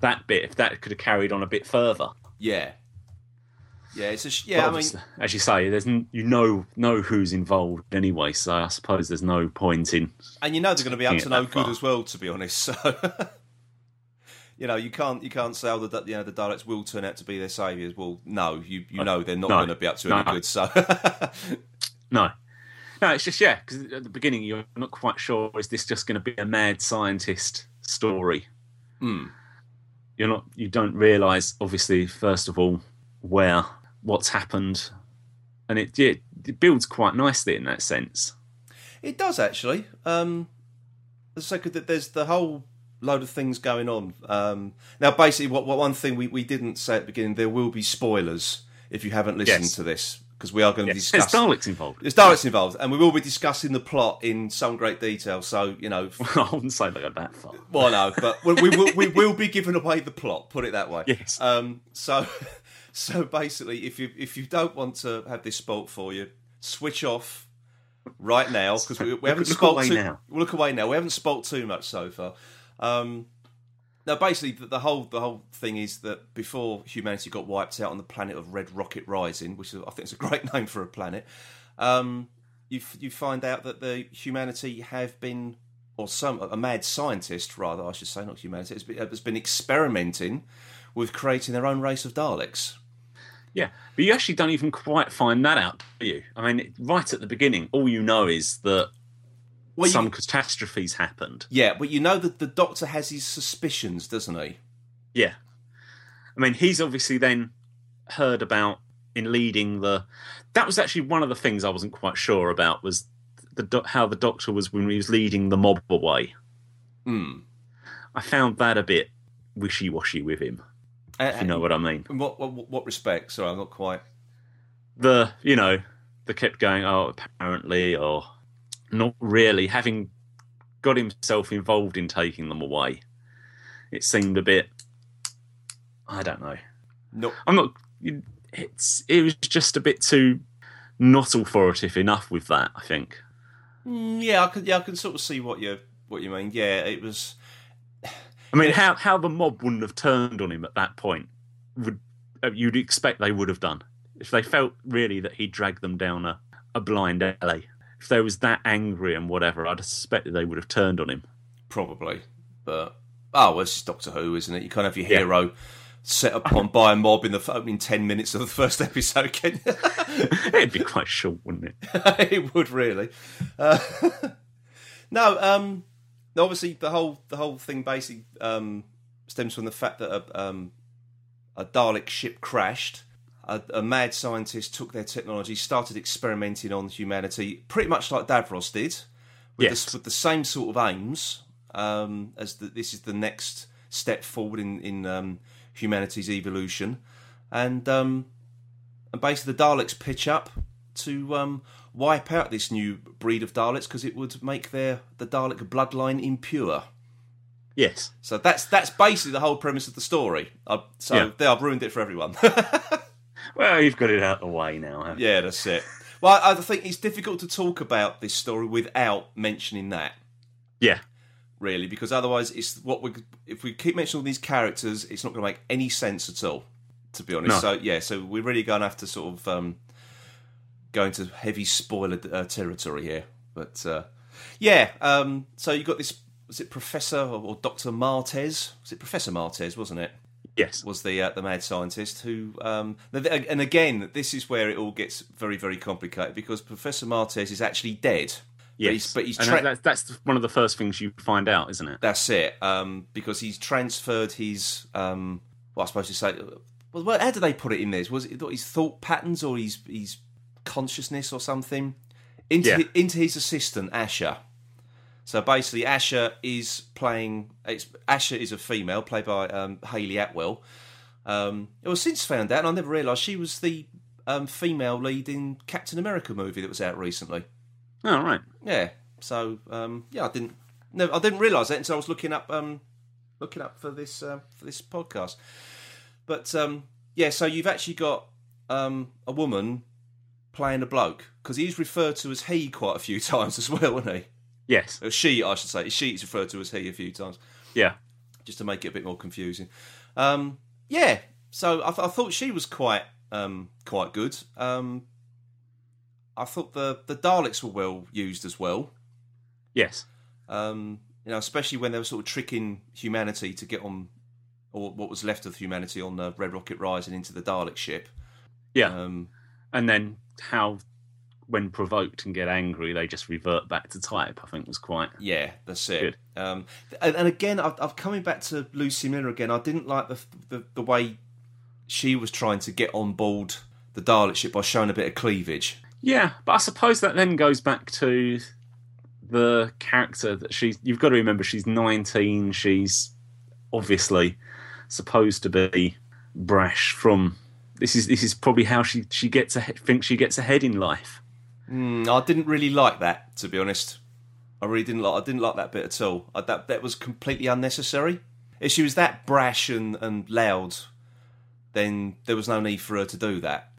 S2: That bit, if that could have carried on a bit further.
S1: Yeah. Yeah, it's a sh- yeah. I mean,
S2: as you say, there's n- you know know who's involved anyway, so I suppose there's no point in.
S1: and you know they're going to be up to no good as well. To be honest, so you know you can't you can't say oh, that you know the Daleks will turn out to be their saviours. Well, no, you you know they're not
S2: No.
S1: going to be up to any
S2: No.
S1: good. So
S2: No, no, it's just yeah, because at the beginning you're not quite sure is this just going to be a mad scientist story.
S1: Hmm.
S2: You're not. You don't realise, obviously, first of all, where what's happened, and it yeah, it builds quite nicely in that sense.
S1: It does actually. Um, that there's the whole load of things going on. Um, now, basically, what, what one thing we, we didn't say at the beginning, there will be spoilers if you haven't listened
S2: Yes.
S1: to this because we are going to
S2: Yes,
S1: discuss.
S2: there's Daleks involved.
S1: There's Daleks involved, and we will be discussing the plot in some great detail. So you know,
S2: I wouldn't say go that far.
S1: well, no, but we, we will we will be giving away the plot. Put it that way.
S2: Yes.
S1: Um. So, so basically, if you if you don't want to have this spoilt for you, switch off right now because we, we haven't
S2: look
S1: spoilt
S2: away
S1: too,
S2: now.
S1: Look away now. We haven't spoilt too much so far. Um. Now, basically, the, the whole the whole thing is that before humanity got wiped out on the planet of Red Rocket Rising, which is, I think is a great name for a planet, um, you f- you find out that the humanity have been, or some a mad scientist rather, I should say, not humanity, has been, has been experimenting with creating their own race of Daleks.
S2: Yeah, but you actually don't even quite find that out, do you? I mean, right at the beginning, all you know is that
S1: Well, you-
S2: some catastrophes happened.
S1: Yeah, but you know that the Doctor has his suspicions, doesn't he?
S2: Yeah. I mean, he's obviously then heard about in leading the. That was actually one of the things I wasn't quite sure about was the how the Doctor was when he was leading the mob away.
S1: Hmm.
S2: I found that a bit wishy washy with him.
S1: Uh,
S2: you know what I mean.
S1: In what, what what respect? Sorry, I'm not quite.
S2: The you know they kept going. Oh, apparently, or not really. Having got himself involved in taking them away, it seemed a bit. I don't know.
S1: No,
S2: I'm not. It's it was just a bit too not authoritative enough with that. I think.
S1: Mm, yeah, I can yeah I can sort of see what you what you mean. Yeah, it was.
S2: I mean, how how the mob wouldn't have turned on him at that point would uh, you'd expect they would have done if they felt really that he dragged them down a, a blind alley. If they was that angry and whatever, I'd suspect that they would have turned on him.
S1: Probably, but oh, well, it's just Doctor Who, isn't it? You can't have your
S2: Yeah.
S1: hero set upon by a mob in the opening ten minutes of the first episode, can you?
S2: It'd be quite short, wouldn't it?
S1: it would really. Uh, no, um, obviously the whole the whole thing basically um, stems from the fact that a, um, a Dalek ship crashed. A, a mad scientist took their technology, started experimenting on humanity, pretty much like Davros did, with,
S2: Yes.
S1: the, with the same sort of aims. Um, as the, this is the next step forward in in um, humanity's evolution, and um, and basically the Daleks pitch up to um, wipe out this new breed of Daleks because it would make their the Dalek bloodline impure.
S2: Yes.
S1: So that's that's basically the whole premise of the story. I, so
S2: Yeah.
S1: there, I've ruined it for everyone.
S2: Well, you've got it out of the way now. Haven't you?
S1: yeah, that's it. Well, I I think it's difficult to talk about this story without mentioning that.
S2: Yeah.
S1: really, because otherwise, it's what we if we keep mentioning all these characters, it's not going to make any sense at all. To be honest,
S2: No.
S1: so yeah, so we're really going to have to sort of um, go to heavy spoiler uh, territory here. But uh, yeah, um, so you got this. Was it Professor or, or Doctor Martez? Was it Professor Martez? Wasn't it?
S2: Yes.
S1: was the uh, the mad scientist who um, and again this is where it all gets very very complicated because Professor Martez is actually dead. But
S2: Yes.
S1: he's, but he's tra-
S2: that, that's one of the first things you find out, isn't it?
S1: that's it um, because he's transferred his um, what I suppose to say. Well, well, how do they put it in this? Was it his thought patterns or his his consciousness or something into
S2: Yeah.
S1: into his assistant Asha? So basically, Asha is playing. It's, Asha is a female, played by um, Hayley Atwell. Um, it was since found out, and I never realised she was the um, female lead in Captain America movie that was out recently.
S2: Oh, right.
S1: Yeah. So um, yeah, I didn't. No, I didn't realise that until I was looking up um, looking up for this uh, for this podcast. But um, yeah, so you've actually got um, a woman playing a bloke because he's referred to as he quite a few times as well, isn't he?
S2: Yes.
S1: Or she, I should say. She's referred to as he a few times,
S2: Yeah.
S1: just to make it a bit more confusing. Um, yeah, so I, th- I thought she was quite um, quite good. Um, I thought the the Daleks were well used as well.
S2: Yes.
S1: Um, you know, especially when they were sort of tricking humanity to get on, or what was left of humanity on the Red Rocket Rising into the Dalek ship.
S2: Yeah.
S1: Um,
S2: and then how, when provoked and get angry, they just revert back to type. I think was quite.
S1: Yeah, that's it. Um, and, and again, I've, I've coming back to Lucie Miller again. I didn't like the, the the way she was trying to get on board the Dalek ship by showing a bit of cleavage.
S2: Yeah, but I suppose that then goes back to the character that she's. You've got to remember she's 19. She's obviously supposed to be brash. From this is this is probably how she she gets ahead. Thinks she gets ahead in life.
S1: Mm, I didn't really like that, to be honest. I really didn't like. I didn't like that bit at all. I, that that was completely unnecessary. If she was that brash and, and loud, then there was no need for her to do that.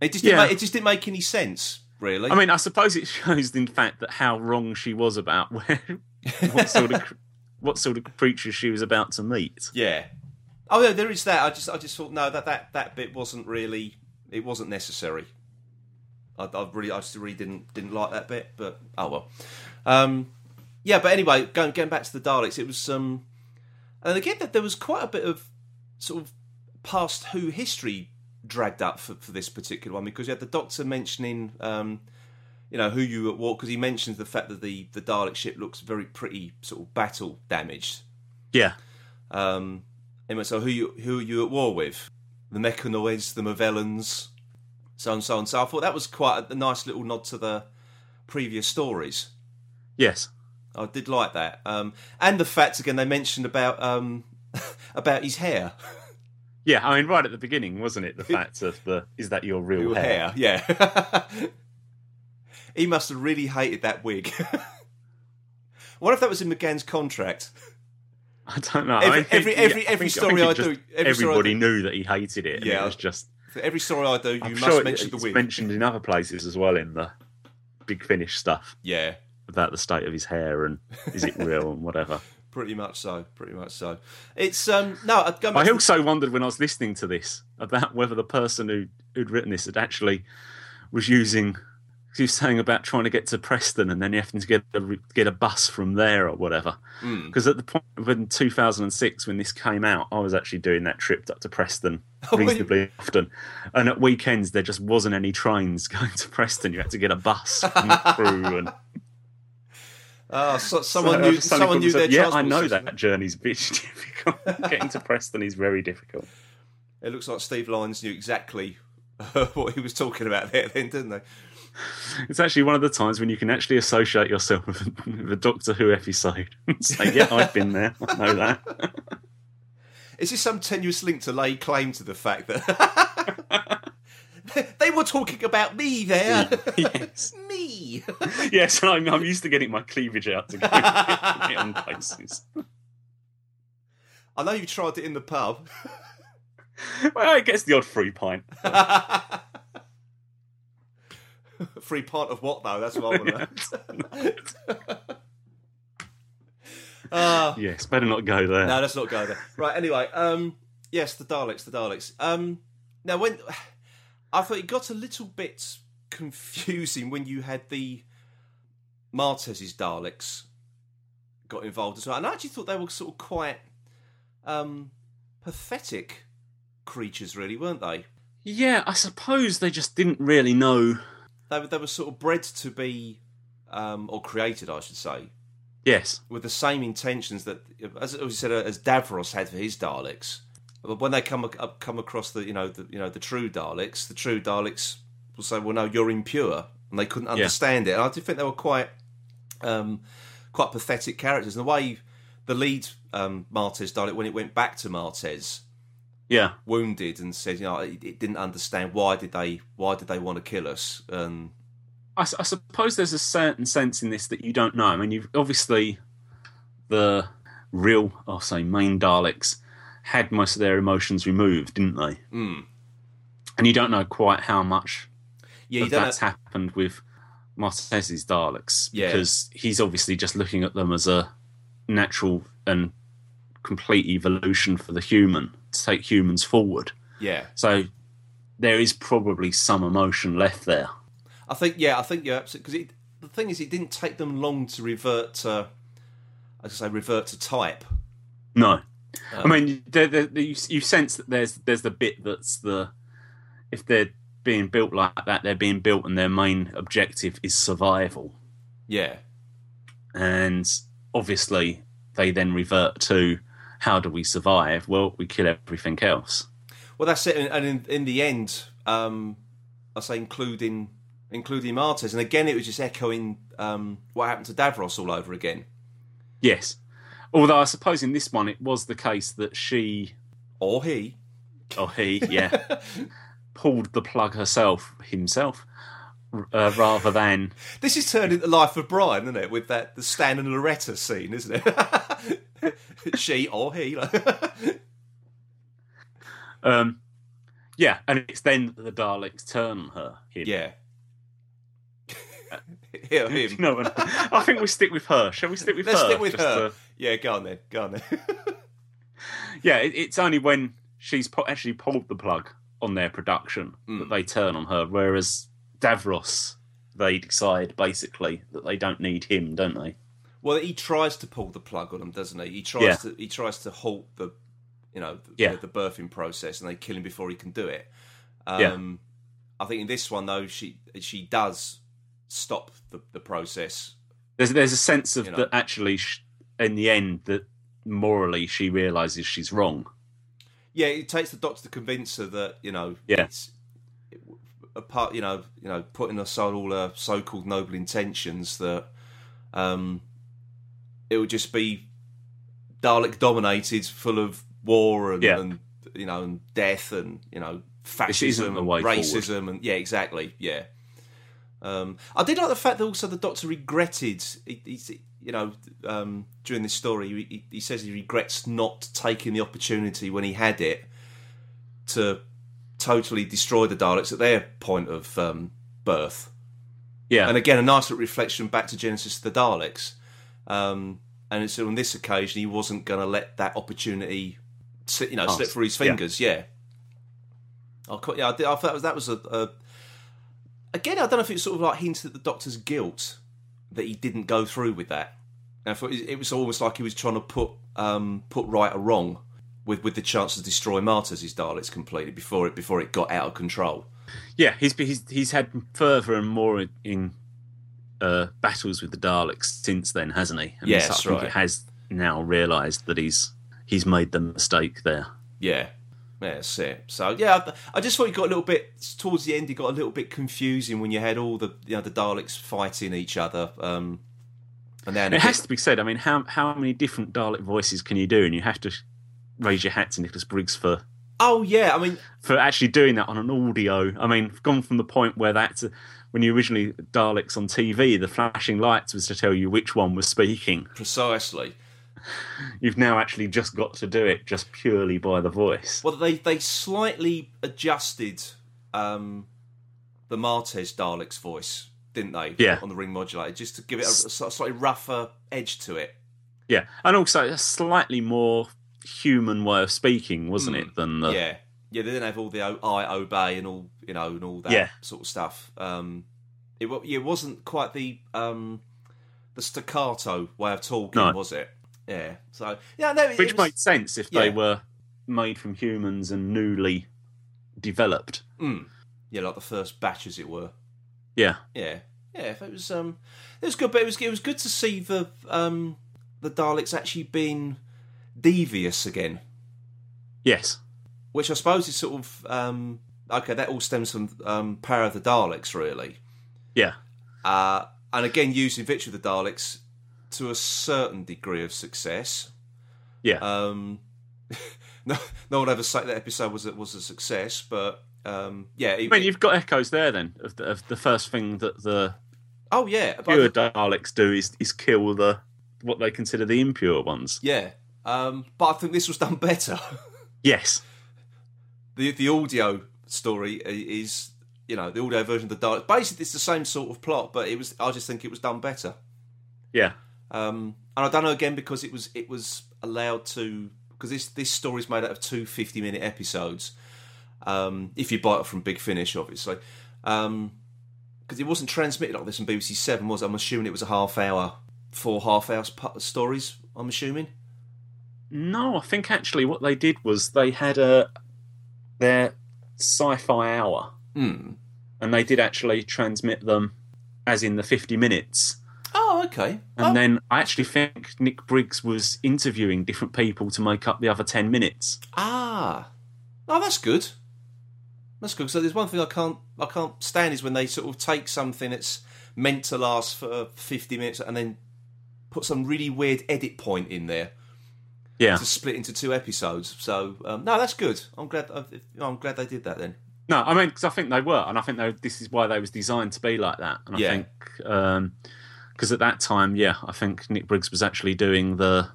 S1: It just didn't
S2: Yeah.
S1: make, it just didn't make any sense, really.
S2: I mean, I suppose it shows, in fact, that how wrong she was about where what sort of what sort of creature she was about to meet.
S1: Yeah. Oh, yeah, there is that. I just, I just thought no, that that that bit wasn't really, it wasn't necessary. I, I really, I just really didn't didn't like that bit. But oh well. Um, yeah, but anyway, going getting back to the Daleks, it was um, and again that there was quite a bit of sort of past Who history dragged up for, for this particular one because you had the Doctor mentioning. Um, you know who you at war because he mentions the fact that the the Dalek ship looks very pretty sort of battle damaged
S2: Yeah,
S1: um, anyway, so who you who are you at war with? The Mechanoids, the Movellans, so and so on. So I thought that was quite a, a nice little nod to the previous stories.
S2: yes,
S1: I did like that, um, and the fact again they mentioned about um, about his hair,
S2: yeah. I mean, right at the beginning, wasn't it? The fact of the is that your real
S1: Real
S2: hair?
S1: hair, yeah. he must have really hated that wig. what if that was in McGann's contract?
S2: I don't know.
S1: Every-
S2: I
S1: every- every-
S2: I
S1: every story
S2: think
S1: I do- every story I
S2: everybody
S1: do-
S2: knew that he hated it. And
S1: Yeah.
S2: it was just.
S1: For every story I do, you
S2: I'm
S1: must
S2: sure it-
S1: mention the
S2: it's
S1: wig.
S2: mentioned in other places as well in the Big Finish stuff
S1: yeah,
S2: about the state of his hair and is it real and whatever.
S1: Pretty much so. Pretty much so. It's um no.
S2: I
S1: to-
S2: also wondered when I was listening to this about whether the person who who'd written this had actually was using. He was saying about trying to get to Preston and then you having to get a, get a bus from there or whatever.
S1: Hmm.
S2: Because at the point in 2006, when this came out, I was actually doing that trip up to Preston
S1: Oh,
S2: reasonably often. And at weekends, there just wasn't any trains going to Preston. You had to get a bus from the. And
S1: Ah, so, someone
S2: So
S1: knew. Someone knew
S2: to Yeah, I know
S1: system.
S2: that journey's a bit difficult. Getting to Preston is very difficult.
S1: It looks like Steve Lyons knew exactly what he was talking about there, then, didn't they?
S2: It's actually one of the times when you can actually associate yourself with, with a Doctor Who episode "Yeah, I've been there. I know that."
S1: Is this some tenuous link to lay claim to the fact that they were talking about me there?
S2: yes,
S1: me.
S2: yes. I'm, I'm used to getting my cleavage out to go get on places.
S1: I know you tried it in the pub.
S2: Well, it gets the odd free pint.
S1: Free part of what though? That's what I want to know.
S2: yes, better not go there.
S1: No, let's not go there. Right. Anyway, um, yes, the Daleks, the Daleks. Um, now when I thought it got a little bit confusing when you had the Martez's Daleks got involved as well, and I actually thought they were sort of quite um, pathetic creatures, really, weren't they?
S2: Yeah, I suppose they just didn't really know.
S1: They were, they were sort of bred to be, um, or created, I should say,
S2: Yes,
S1: with the same intentions that, as as you said, as Davros had for his Daleks. But when they come up, come across the you know the you know the true Daleks, the true Daleks will say, "Well, no, you're impure," and they couldn't understand it. And I do think they were quite um, quite pathetic characters. And the way the lead um, Martez Dalek, when it went back to Martez,
S2: yeah,
S1: wounded, and said, "You know, it, it didn't understand why did they why did they want to kill us?" And
S2: I, I suppose there's a certain sense in this that you don't know. I mean, you've obviously the real, I'll say, main Daleks had most of their emotions removed, didn't they?
S1: Mm.
S2: And you don't know quite how much
S1: yeah,
S2: that's
S1: know,
S2: happened with Martez's Daleks
S1: Yeah.
S2: because he's obviously just looking at them as a natural and complete evolution for the human to take humans forward.
S1: yeah.
S2: So there is probably some emotion left there.
S1: I think yeah, I think you're absolutely because the thing is, it didn't take them long to revert to, as I say, revert to type.
S2: No,
S1: Um,
S2: I mean, there there you, you sense that there's there's the bit that's the if they're being built like that, they're being built, and their main objective is survival,
S1: Yeah,
S2: and obviously they then revert to how do we survive? Well, we kill everything else.
S1: well, that's it. And in, in the end, um, I say including including Martez, and again, it was just echoing um, what happened to Davros all over again.
S2: Yes, although I suppose in this one it was the case that she
S1: Or he,
S2: or he, yeah, pulled the plug herself himself. Uh, rather than
S1: this is turned into Life of Brian, isn't it? With that the Stan and Loretta scene, isn't it? she or he.
S2: Um, yeah, and it's then that the Daleks turn on her. Him.
S1: yeah. him.
S2: No, I think we stick with her. Shall we stick with
S1: Let's
S2: her?
S1: stick with her.
S2: to-
S1: Yeah, go on then. Go on then.
S2: yeah, it, it's only when she's pu- actually pulled the plug on their production
S1: Hmm.
S2: that they turn on her. Whereas Davros, they decide basically that they don't need him, don't they?
S1: Well, he tries to pull the plug on him, doesn't he? He tries
S2: Yeah.
S1: to he tries to halt the, you know, the,
S2: Yeah.
S1: the birthing process, and they kill him before he can do it.
S2: Yeah.
S1: Um, I think in this one though, she she does stop the, the process.
S2: There's there's a sense of
S1: You know.
S2: that actually, in the end, that morally she realizes she's wrong.
S1: Yeah, it takes the doctor to convince her that you know,
S2: Yeah.
S1: apart, you know, you know, putting aside all her so-called noble intentions, that um, it would just be Dalek dominated, full of war and,
S2: Yeah.
S1: and you know, and death and you know, fascism and
S2: way forward.
S1: racism and yeah, exactly, yeah. Um, I did like the fact that also the Doctor regretted, he, he's, you know, um, during this story, he, he says he regrets not taking the opportunity when he had it to totally destroy the Daleks at their point of um, birth.
S2: Yeah,
S1: And again, a nice little reflection back to Genesis of the Daleks. Um, and so on this occasion, he wasn't going to let that opportunity, slip, you know, slip through his fingers. Yeah. I quite, yeah, I, did, I thought that was a, a. Again, I don't know if it sort of like hinted at the Doctor's guilt that he didn't go through with that. And I thought it was almost like he was trying to put um, put right or wrong with, with the chance to destroy Martez, his Daleks completely before it before it got out of control.
S2: yeah. He's he's he's had further and more in uh, battles with the Daleks since then, hasn't he? And so I think
S1: right.
S2: He has now realised that he's he's made the mistake there.
S1: Yeah. Yeah, that's it. So yeah, I, just thought it got a little bit towards the end. It got a little bit confusing when you had all the you know the Daleks fighting each other. Um, and then
S2: It has to be said. I mean, how how many different Dalek voices can you do? And you have to raise your hat to Nicholas Briggs for
S1: oh yeah, I mean
S2: for actually doing that on an audio. I mean, gone from the point where that's when you originally Daleks on TV, the flashing lights was to tell you which one was speaking.
S1: precisely.
S2: You've now actually just got to do it just purely by the voice.
S1: Well, they they slightly adjusted um, the Martez Dalek's voice, didn't they?
S2: Yeah.
S1: On the ring modulator, just to give it a, a slightly rougher edge to it.
S2: Yeah, and also a slightly more human way of speaking, wasn't it, than the
S1: yeah, yeah. They didn't have all the o- I obey and all you know and all that
S2: Yeah.
S1: sort of stuff. Um, it it wasn't quite the um, the staccato way of talking,
S2: No.
S1: was it? Yeah. So yeah, no,
S2: which
S1: was,
S2: made sense if they were made from humans and newly developed.
S1: yeah, like the first batch, as it were.
S2: Yeah,
S1: Yeah, yeah. If It was um, it was good, but it was it was good to see the um, the Daleks actually being devious again,
S2: yes,
S1: which I suppose is sort of um, okay. That all stems from um, Power of the Daleks, really.
S2: yeah,
S1: Uh, and again, using Victory of the Daleks to a certain degree of success.
S2: yeah.
S1: Um, no, no one ever said that episode was a, was a success, but um, yeah. It,
S2: I mean, you've got echoes there then of the, of the first thing that the
S1: oh yeah,
S2: pure
S1: but,
S2: Daleks do is is kill the what they consider the impure ones.
S1: yeah. Um, but I think this was done better.
S2: Yes,
S1: the the audio story is you know the audio version of the Daleks. Basically, it's the same sort of plot, but it was. I just think it was done better.
S2: yeah,
S1: Um, and I don't know again because it was it was allowed to because this this story is made out of two 50 minute episodes. Um, if you buy it from Big Finish, obviously, because it wasn't transmitted like this on BBC Seven, was it? I'm assuming it was a half hour, four half hour pu- stories. I'm assuming.
S2: No, I think actually what they did was they had a their sci-fi hour,
S1: Hmm.
S2: and they did actually transmit them as in the fifty minutes.
S1: Oh, okay.
S2: And
S1: Oh,
S2: then I actually think Nick Briggs was interviewing different people to make up the other ten minutes.
S1: Ah, oh, that's good. That's good. So there's one thing I can't I can't stand is when they sort of take something that's meant to last for 50 minutes and then put some really weird edit point in there
S2: Yeah.
S1: to split into two episodes. So um, no, that's good. I'm glad. I'm glad they did that then.
S2: No, I mean because I think they were, and I think they, this is why they was designed to be like that. And I
S1: Yeah.
S2: think because at that time, yeah, I think Nick Briggs was actually doing the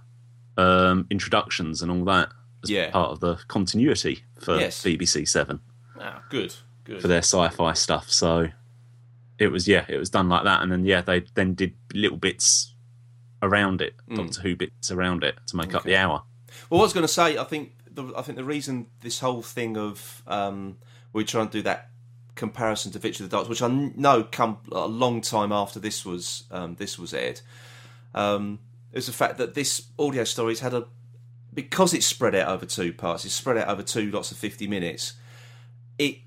S2: um, introductions and all that as
S1: Yeah.
S2: part of the continuity for
S1: Yes.
S2: BBC Seven.
S1: Ah, good, good.
S2: for their sci-fi stuff. So it was yeah, it was done like that, and then yeah, they then did little bits around it, Doctor Who bits around it to make up the hour.
S1: Well, I was going to say, I think the, I think the reason this whole thing of um, we're trying to do that comparison to Victory of the Daleks, which I know come a long time after this was um, this was aired, um, is the fact that this audio story's had a because it's spread out over two parts, it's spread out over two lots of fifty minutes. It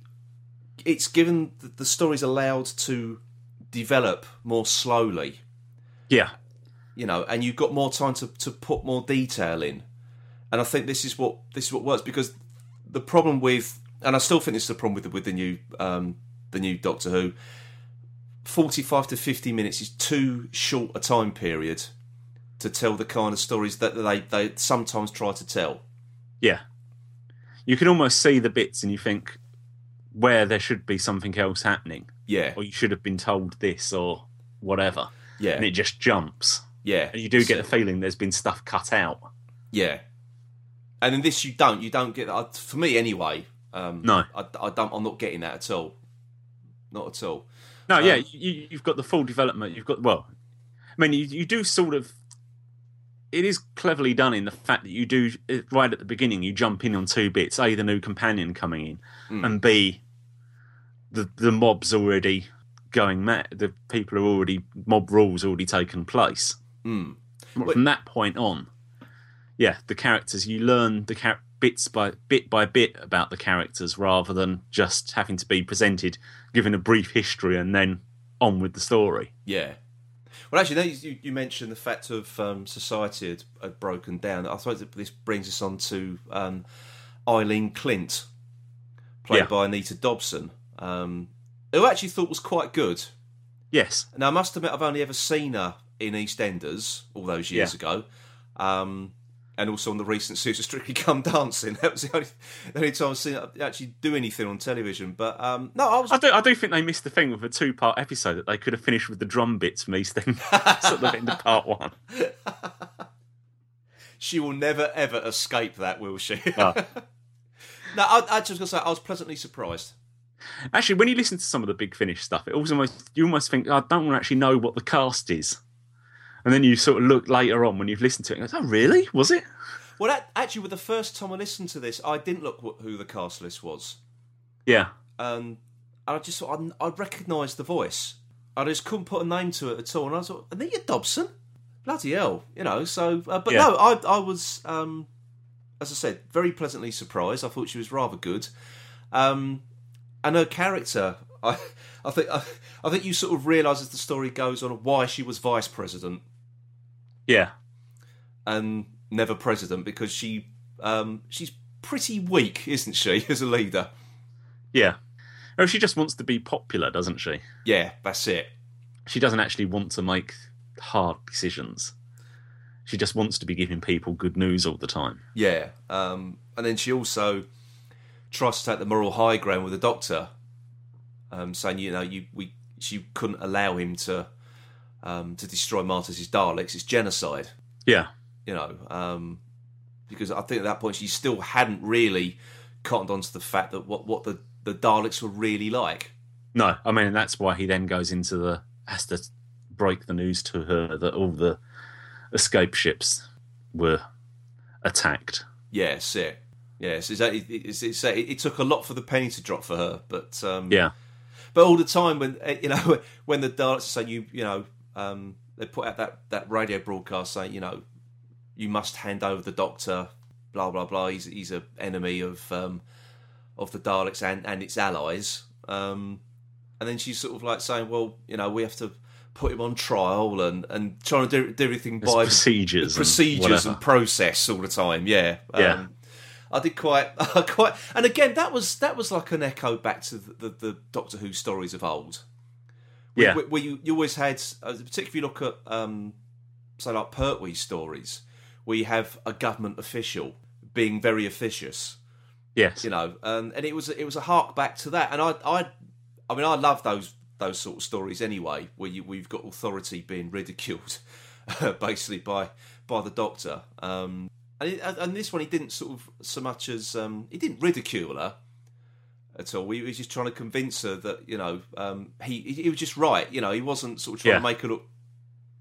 S1: it's given the, the story's allowed to develop more slowly
S2: Yeah,
S1: you know, and you've got more time to, to put more detail in. And I think this is what this is what works because the problem with, and I still think this is the problem with the, with the new um, the new Doctor Who. Forty five to fifty minutes is too short a time period to tell the kind of stories that they they sometimes try to tell.
S2: yeah. You can almost see the bits, and you think where there should be something else happening,
S1: Yeah,
S2: or you should have been told this or whatever,
S1: yeah,
S2: and it just jumps.
S1: Yeah.
S2: And you do get the feeling there's been stuff cut out.
S1: Yeah, and in this you don't. You don't get that. For me, anyway. Um,
S2: No.
S1: I, I don't. I'm not getting that at all. Not at all.
S2: No, yeah,
S1: Um,
S2: you, you've got the full development. You've got well, I mean, you, you do sort of. It is cleverly done in the fact that you do right at the beginning. You jump in on two bits: a, the new companion coming in,
S1: Hmm.
S2: and b, the the mob's already going mad. The people are already mob rules already taken place.
S1: Hmm.
S2: But From that point on, yeah, the characters you learn the char- bits by bit by bit about the characters rather than just having to be presented, given a brief history, and then on with the story.
S1: Yeah. Well, actually, you, you mentioned the fact of um, society had, had broken down. I suppose this brings us on to um, Eileen Klint, played
S2: Yeah.
S1: by Anita Dobson, um, who I actually thought was quite good.
S2: Yes,
S1: Now, I must admit, I've only ever seen her in EastEnders all those years
S2: Yeah.
S1: ago, um, and also on the recent series of Strictly Come Dancing. That was the only, the only time I've seen her actually do anything on television. But um, no, I was
S2: I do. I do think they missed the thing with a two-part episode that they could have finished with the drum bits from EastEnders sort of into part one.
S1: She will never ever escape that, will she?
S2: No.
S1: no, I, I just gonna say I was pleasantly surprised.
S2: Actually, when you listen to some of the Big Finish stuff, it almost you almost think I don't actually know what the cast is. And then you sort of look later on when you've listened to it and go, oh, really? Was it?
S1: Well, that, actually, with the first time I listened to this, I didn't look wh- who the cast list was.
S2: Yeah.
S1: Um, and I just thought I, I recognised the voice. I just couldn't put a name to it at all. And I thought, Anita Dobson? Bloody hell. You know, so, uh, but
S2: Yeah.
S1: no, I, I was, um, as I said, very pleasantly surprised. I thought she was rather good. Um, and her character, I, I think, I, I think you sort of realise as the story goes on why she was vice president
S2: Yeah.
S1: and never president because she, um, she's pretty weak, isn't she, as a leader?
S2: Yeah. Or she just wants to be popular, doesn't she?
S1: Yeah, that's it.
S2: She doesn't actually want to make hard decisions. She just wants to be giving people good news all the time.
S1: Yeah, um, and then she also tries to take the moral high ground with the doctor, um, saying, you know, you we she couldn't allow him to um, to destroy Martez's Daleks. It's genocide,
S2: Yeah.
S1: you know, um, because I think at that point she still hadn't really cottoned onto the fact that what what the the Daleks were really like.
S2: No, I mean that's why he then goes into the has to break the news to her that all the escape ships were attacked.
S1: Yes, it. Yes, it's, it's, it's, it, it took a lot for the penny to drop for her, but um,
S2: Yeah.
S1: But all the time when eh, you know when the Daleks say you you know um, they put out that that radio broadcast saying you know you must hand over the Doctor, blah blah blah. He's he's a enemy of um, of the Daleks and and its allies. Um, and then she's sort of like saying, well, you know, we have to put him on trial and and trying to do, do everything
S2: There's
S1: by
S2: procedures and
S1: procedures
S2: whatever.
S1: and process all the time. Yeah,
S2: Yeah.
S1: Um, I did quite, quite, and again, that was that was like an echo back to the, the, the Doctor Who stories of old.
S2: Yeah.
S1: where, where you, you always had, uh, particularly if you look at, um, say, like Pertwee stories, where you have a government official being very officious,
S2: Yes.
S1: you know, and, and it was it was a hark back to that, and I I, I mean, I love those those sort of stories anyway, where you we've got authority being ridiculed, basically by by the Doctor. Um, and, it, and this one, he didn't sort of so much as um, he didn't ridicule her at all. He was just trying to convince her that you know um, he he was just right. You know, he wasn't sort of trying
S2: Yeah.
S1: to make her look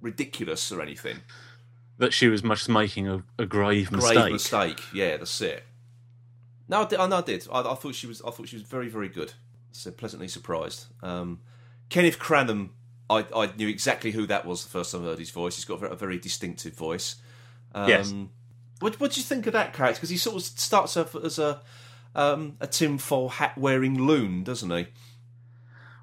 S1: ridiculous or anything.
S2: That she was just making a, a grave mistake.
S1: Grave mistake. Yeah, that's it. No, I did. I, no, I did. I, I thought she was. I thought she was very, very good. So pleasantly surprised. Um, Kenneth Cranham. I, I knew exactly who that was the first time I heard his voice. He's got a very, a very distinctive voice. Um,
S2: Yes.
S1: What What do you think of that character? Because he sort of starts off as a um, a tinfoil hat wearing loon, doesn't he?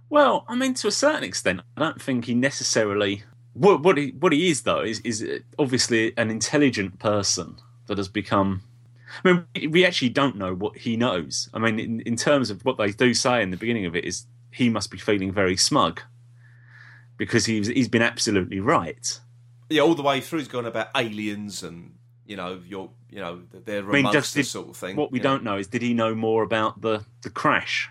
S2: Well, I mean, to a certain extent, I don't think he necessarily. What, what he what he is though is is obviously an intelligent person that has become. I mean, we- actually don't know what he knows. I mean, in, in terms of what they do say in the beginning of it, is he must be feeling very smug because he's he's been absolutely right.
S1: Yeah, all the way through, he's gone about aliens and you know, your you know, they're
S2: I mean, just
S1: this
S2: did-
S1: sort of thing.
S2: What we don't know is did he know more about the the crash?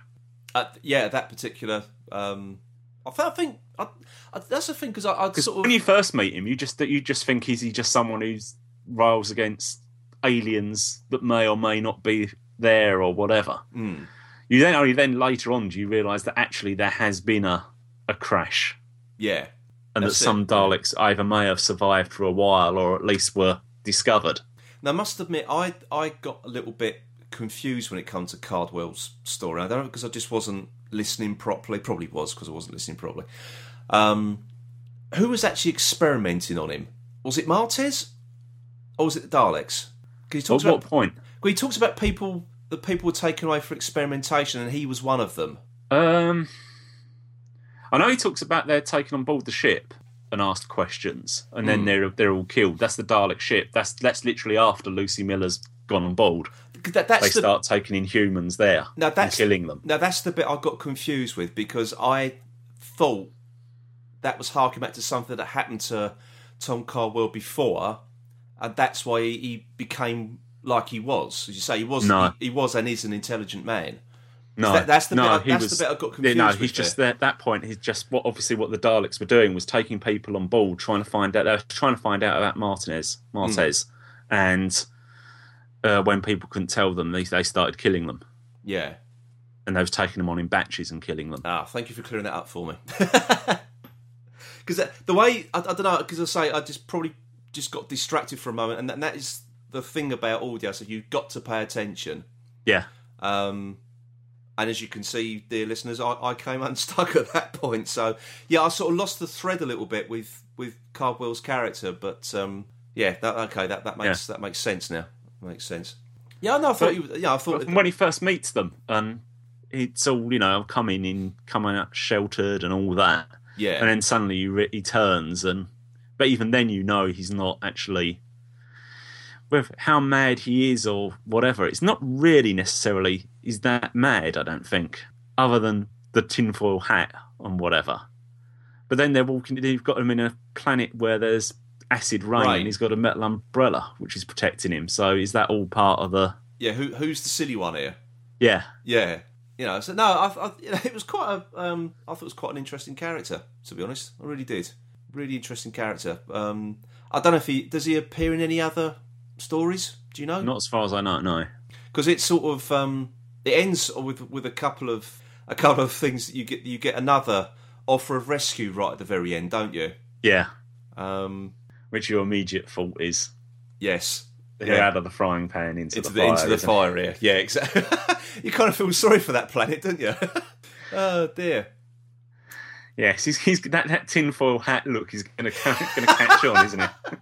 S1: Uh, yeah, that particular. Um, I, th- I think I, I, that's the thing because I, I sort of
S2: when you first meet him, you just you just think he's he just someone who's rails against aliens that may or may not be there or whatever.
S1: Mm.
S2: You then only then later on do you realise that actually there has been a a crash
S1: yeah,
S2: and that
S1: it.
S2: some Daleks either may have survived for a while or at least were discovered.
S1: Now, I must admit, I I got a little bit confused when it comes to Cardwell's story. I don't know because I just wasn't listening properly. Probably was because I wasn't listening properly. Um, who was actually experimenting on him? Was it Martez or was it the Daleks? he talks
S2: what
S1: about
S2: point?
S1: well, he talks about people that people were taken away for experimentation, and he was one of them.
S2: Um, I know he talks about they're taken on board the ship and asked questions, and then hmm. they're they're all killed. That's the Dalek ship. That's that's literally after Lucie Miller's gone on board.
S1: That, that's
S2: They
S1: the,
S2: start taking in humans there
S1: Now
S2: and
S1: that's
S2: killing them.
S1: Now that's the bit I got confused with because I thought that was harking back to something that happened to Tom Cardwell before, and that's why he, he became like he was. As you say, he was
S2: No.
S1: he, he was and is an intelligent man.
S2: No,
S1: That- that's the
S2: no,
S1: bit
S2: he
S1: that's
S2: was,
S1: the bit I got
S2: yeah,
S1: confused
S2: No,
S1: with
S2: he's just
S1: there.
S2: At that point, he's just what obviously what the Daleks were doing was taking people on board, trying to find out. They were trying to find out about Martinez, Martez,
S1: Hmm.
S2: and uh, when people couldn't tell them, they they started killing them,
S1: Yeah.
S2: and they was taking them on in batches and killing them.
S1: Ah, thank you for clearing that up for me. because the way I, I don't know because I say I just probably just got distracted for a moment, and that, and that is the thing about audio. So you've got to pay attention.
S2: Yeah.
S1: Um, and as you can see, dear listeners, I, I came unstuck at that point. So yeah, I sort of lost the thread a little bit with with Cardwell's character, but um, yeah, that, okay, that that makes that makes sense now. Makes sense. Yeah, no, I thought
S2: But-
S1: you. Yeah, I thought.
S2: when he first meets them, and it's all you know, coming in, coming out sheltered, and all that.
S1: yeah,
S2: And then suddenly he, re- he turns, and but even then, you know, he's not actually. With how mad he is, or whatever, it's not really necessarily he's that mad. I don't think, other than the tinfoil hat and whatever. But then they're walking. They've got him in a planet where there's acid rain.
S1: Rain.
S2: and He's got a metal umbrella which is protecting him. So is that all part of the?
S1: yeah. Who who's the silly one here?
S2: Yeah,
S1: Yeah, you know. So no, I, I you know, it was quite a. Um, I thought it was quite an interesting character. To be honest, I really did. Really interesting character. Um, I don't know if he does he appear in any other stories. Do you know?
S2: not as far as I know. No.
S1: because it's sort of um, it ends with with a couple of a couple of things that you get you get another offer of rescue right at the very end, don't you?
S2: Yeah,
S1: Um,
S2: which your immediate fault is
S1: yes,
S2: they're out of the frying pan into,
S1: into
S2: the, fire.
S1: into the fire here. Yeah, exactly. you kind of feel sorry for that planet, don't you? oh dear.
S2: Yes, he's, he's that that tinfoil hat look is going to going to catch on, isn't it?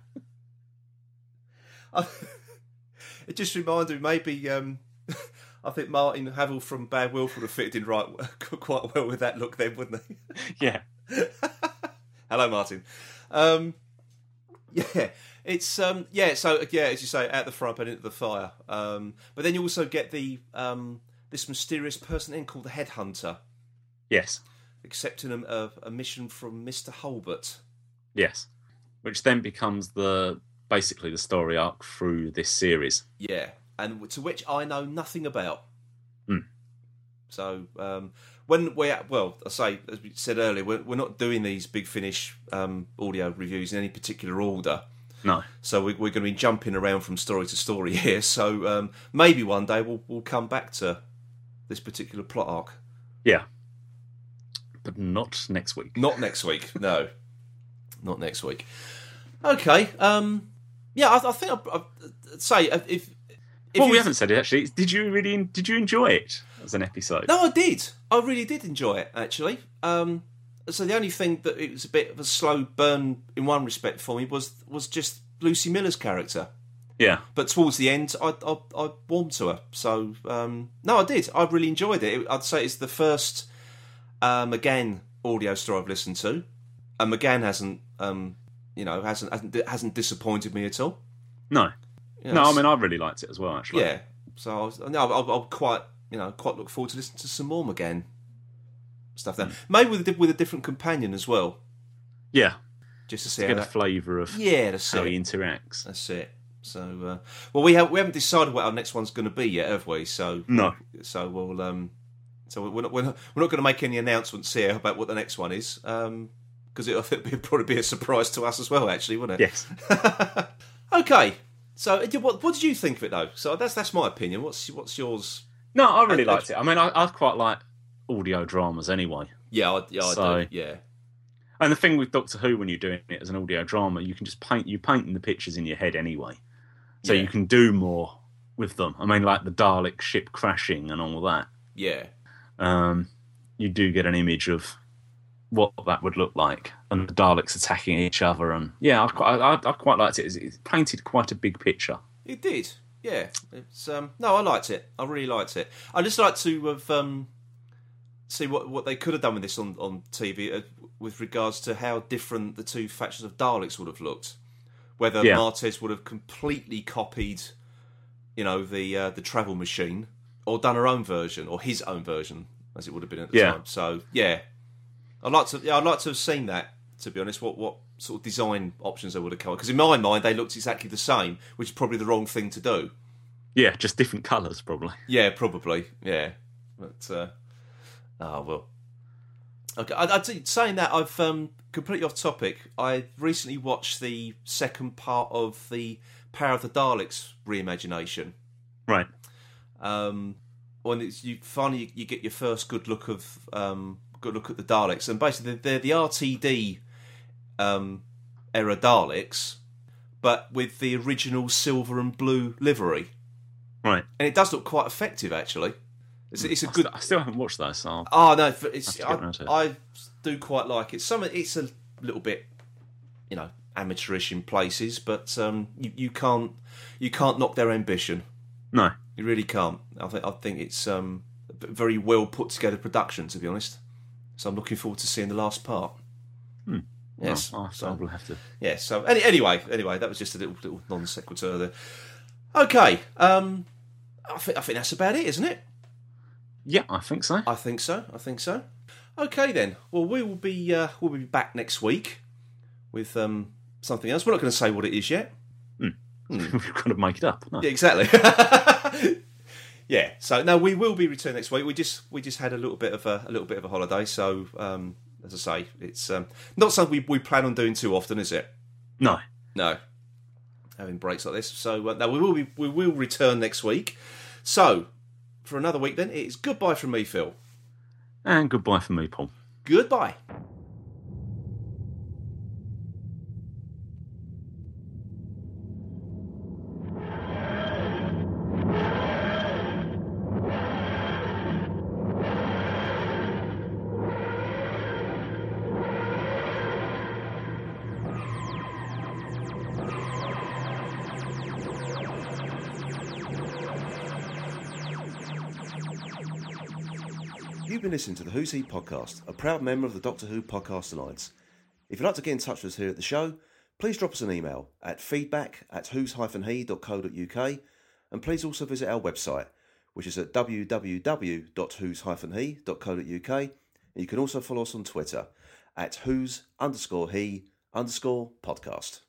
S1: it just reminded me maybe um, I think Martin Havel from Bad Wolf would have fitted in right quite well with that look then, wouldn't he?
S2: Yeah,
S1: Hello, Martin. Um, yeah, it's um, yeah. So yeah, as you say, at the front and into the fire. Um, but then you also get the um, this mysterious person in called the Headhunter,
S2: yes,
S1: accepting a, a, a mission from Mister Hulbert.
S2: yes. Which then becomes the basically the story arc through this series.
S1: Yeah, and to which I know nothing about.
S2: Hmm.
S1: So um, when we're well, I say as we said earlier, we're, we're not doing these big finish um, audio reviews in any particular order.
S2: No,
S1: So we, we're going to be jumping around from story to story here. So um, maybe one day we'll we'll come back to this particular plot arc.
S2: yeah, but not next week.
S1: Not next week. No, not next week. Okay. Um, yeah, I, I think I, I'd say if. if
S2: well,
S1: you-
S2: we haven't said it actually. Did you really? Did you enjoy it as an episode?
S1: No, I did. I really did enjoy it actually. Um, so the only thing that it was a bit of a slow burn in one respect for me was was just Lucie Miller's character.
S2: Yeah,
S1: but towards the end, I I, I warmed to her. So um, no, I did. I really enjoyed it. I'd say it's the first uh, McGann audio story I've listened to, and McGann hasn't, um, you know, hasn't hasn't hasn't disappointed me at all.
S2: no,
S1: You know,
S2: no. I mean, I really liked it as well. Actually,
S1: yeah. So I was, no, I'll, I'll quite, you know, quite look forward to listening to some more McGann stuff. Then maybe with a, with a different companion as well,
S2: yeah.
S1: just to see how
S2: Get a flavour of
S1: Yeah, that's
S2: how
S1: it.
S2: he interacts.
S1: That's it. So, uh, well, we have we haven't decided what our next one's going to be yet, have we? So
S2: No.
S1: So we'll um, so we're not we're not, we're not going to make any announcements here about what the next one is, um, because it'll, it'll probably be a surprise to us as well, actually, wouldn't it?
S2: Yes.
S1: Okay. So, what what did you think of it though? So that's that's my opinion. What's what's yours?
S2: No, I really
S1: I- I-
S2: liked it. I mean, I, I quite like audio dramas anyway.
S1: Yeah, I, yeah, I
S2: So-
S1: do. Yeah,
S2: And the thing with Doctor Who, when you're doing it as an audio drama, you can just paint you painting the pictures in your head anyway, so
S1: Yeah.
S2: you can do more with them. I mean, like the Dalek ship crashing and all that.
S1: yeah,
S2: Um, you do get an image of what that would look like, and the Daleks attacking each other. And yeah, I quite, I, I quite liked it. It's- It painted quite a big picture.
S1: it did. Yeah, it's um, no, I liked it. I really liked it. I just like to have um, see what what they could have done with this on on TV uh, with regards to how different the two factions of Daleks would have looked. Whether
S2: Yeah.
S1: Martez would have completely copied, you know, the uh, the travel machine, or done her own version or his own version, as it would have been at the
S2: Yeah.
S1: time. So yeah, I'd like to. Yeah, I'd like to have seen that. To be honest, what what sort of design options they would have come? Because in my mind, they looked exactly the same, which is probably the wrong thing to do.
S2: Yeah, just different colours, probably.
S1: Yeah, probably. Yeah, but uh, oh well. Okay, I, I saying that I've um, completely off topic. I recently watched the second part of the Power of the Daleks reimagination.
S2: Right.
S1: Um, when it's you finally you get your first good look of um, good look at the Daleks, and basically they're the RTD um, era Daleks, but with the original silver and blue livery,
S2: Right.
S1: and it does look quite effective actually. It's, it's a
S2: I
S1: good.
S2: st- I still haven't watched those, so I'll-
S1: Oh no, it's,
S2: Have to get round to
S1: I,
S2: it.
S1: I do quite like it. Some it's a little bit, you know, amateurish in places, but um, you, you can't you can't knock their ambition.
S2: no.
S1: You really can't. I think I think it's um, a very well put together production, to be honest. So I'm looking forward to seeing the last part. Yes.
S2: Well, I
S1: so,
S2: will have to.
S1: yeah. So any, anyway, anyway, that was just a little little non sequitur there. Okay. Um, I think I think that's about it, isn't it?
S2: Yeah, I think so.
S1: I think so. I think so. Okay then. Well, we will be uh, we'll be back next week with um, something else. We're not going to say what it is yet.
S2: We've got to make it up. No.
S1: Yeah, exactly. yeah. So no, we will be returning next week. We just we just had a little bit of a, a little bit of a holiday. So um, as I say, it's um, not something we, we plan on doing too often, is it?
S2: No.
S1: No. Having breaks like this. So uh, no, we will be we will return next week. So for another week, then it's goodbye from me, Phil.
S2: And goodbye from me, Paul.
S1: Goodbye.
S6: Listening to the Who's He podcast, a proud member of the Doctor Who Podcast Alliance. If you'd like to get in touch with us here at the show, please drop us an email at feedback at whos-he.co.uk and please also visit our website, which is at www.whos-he.co.uk and you can also follow us on Twitter at whos underscore he underscore podcast.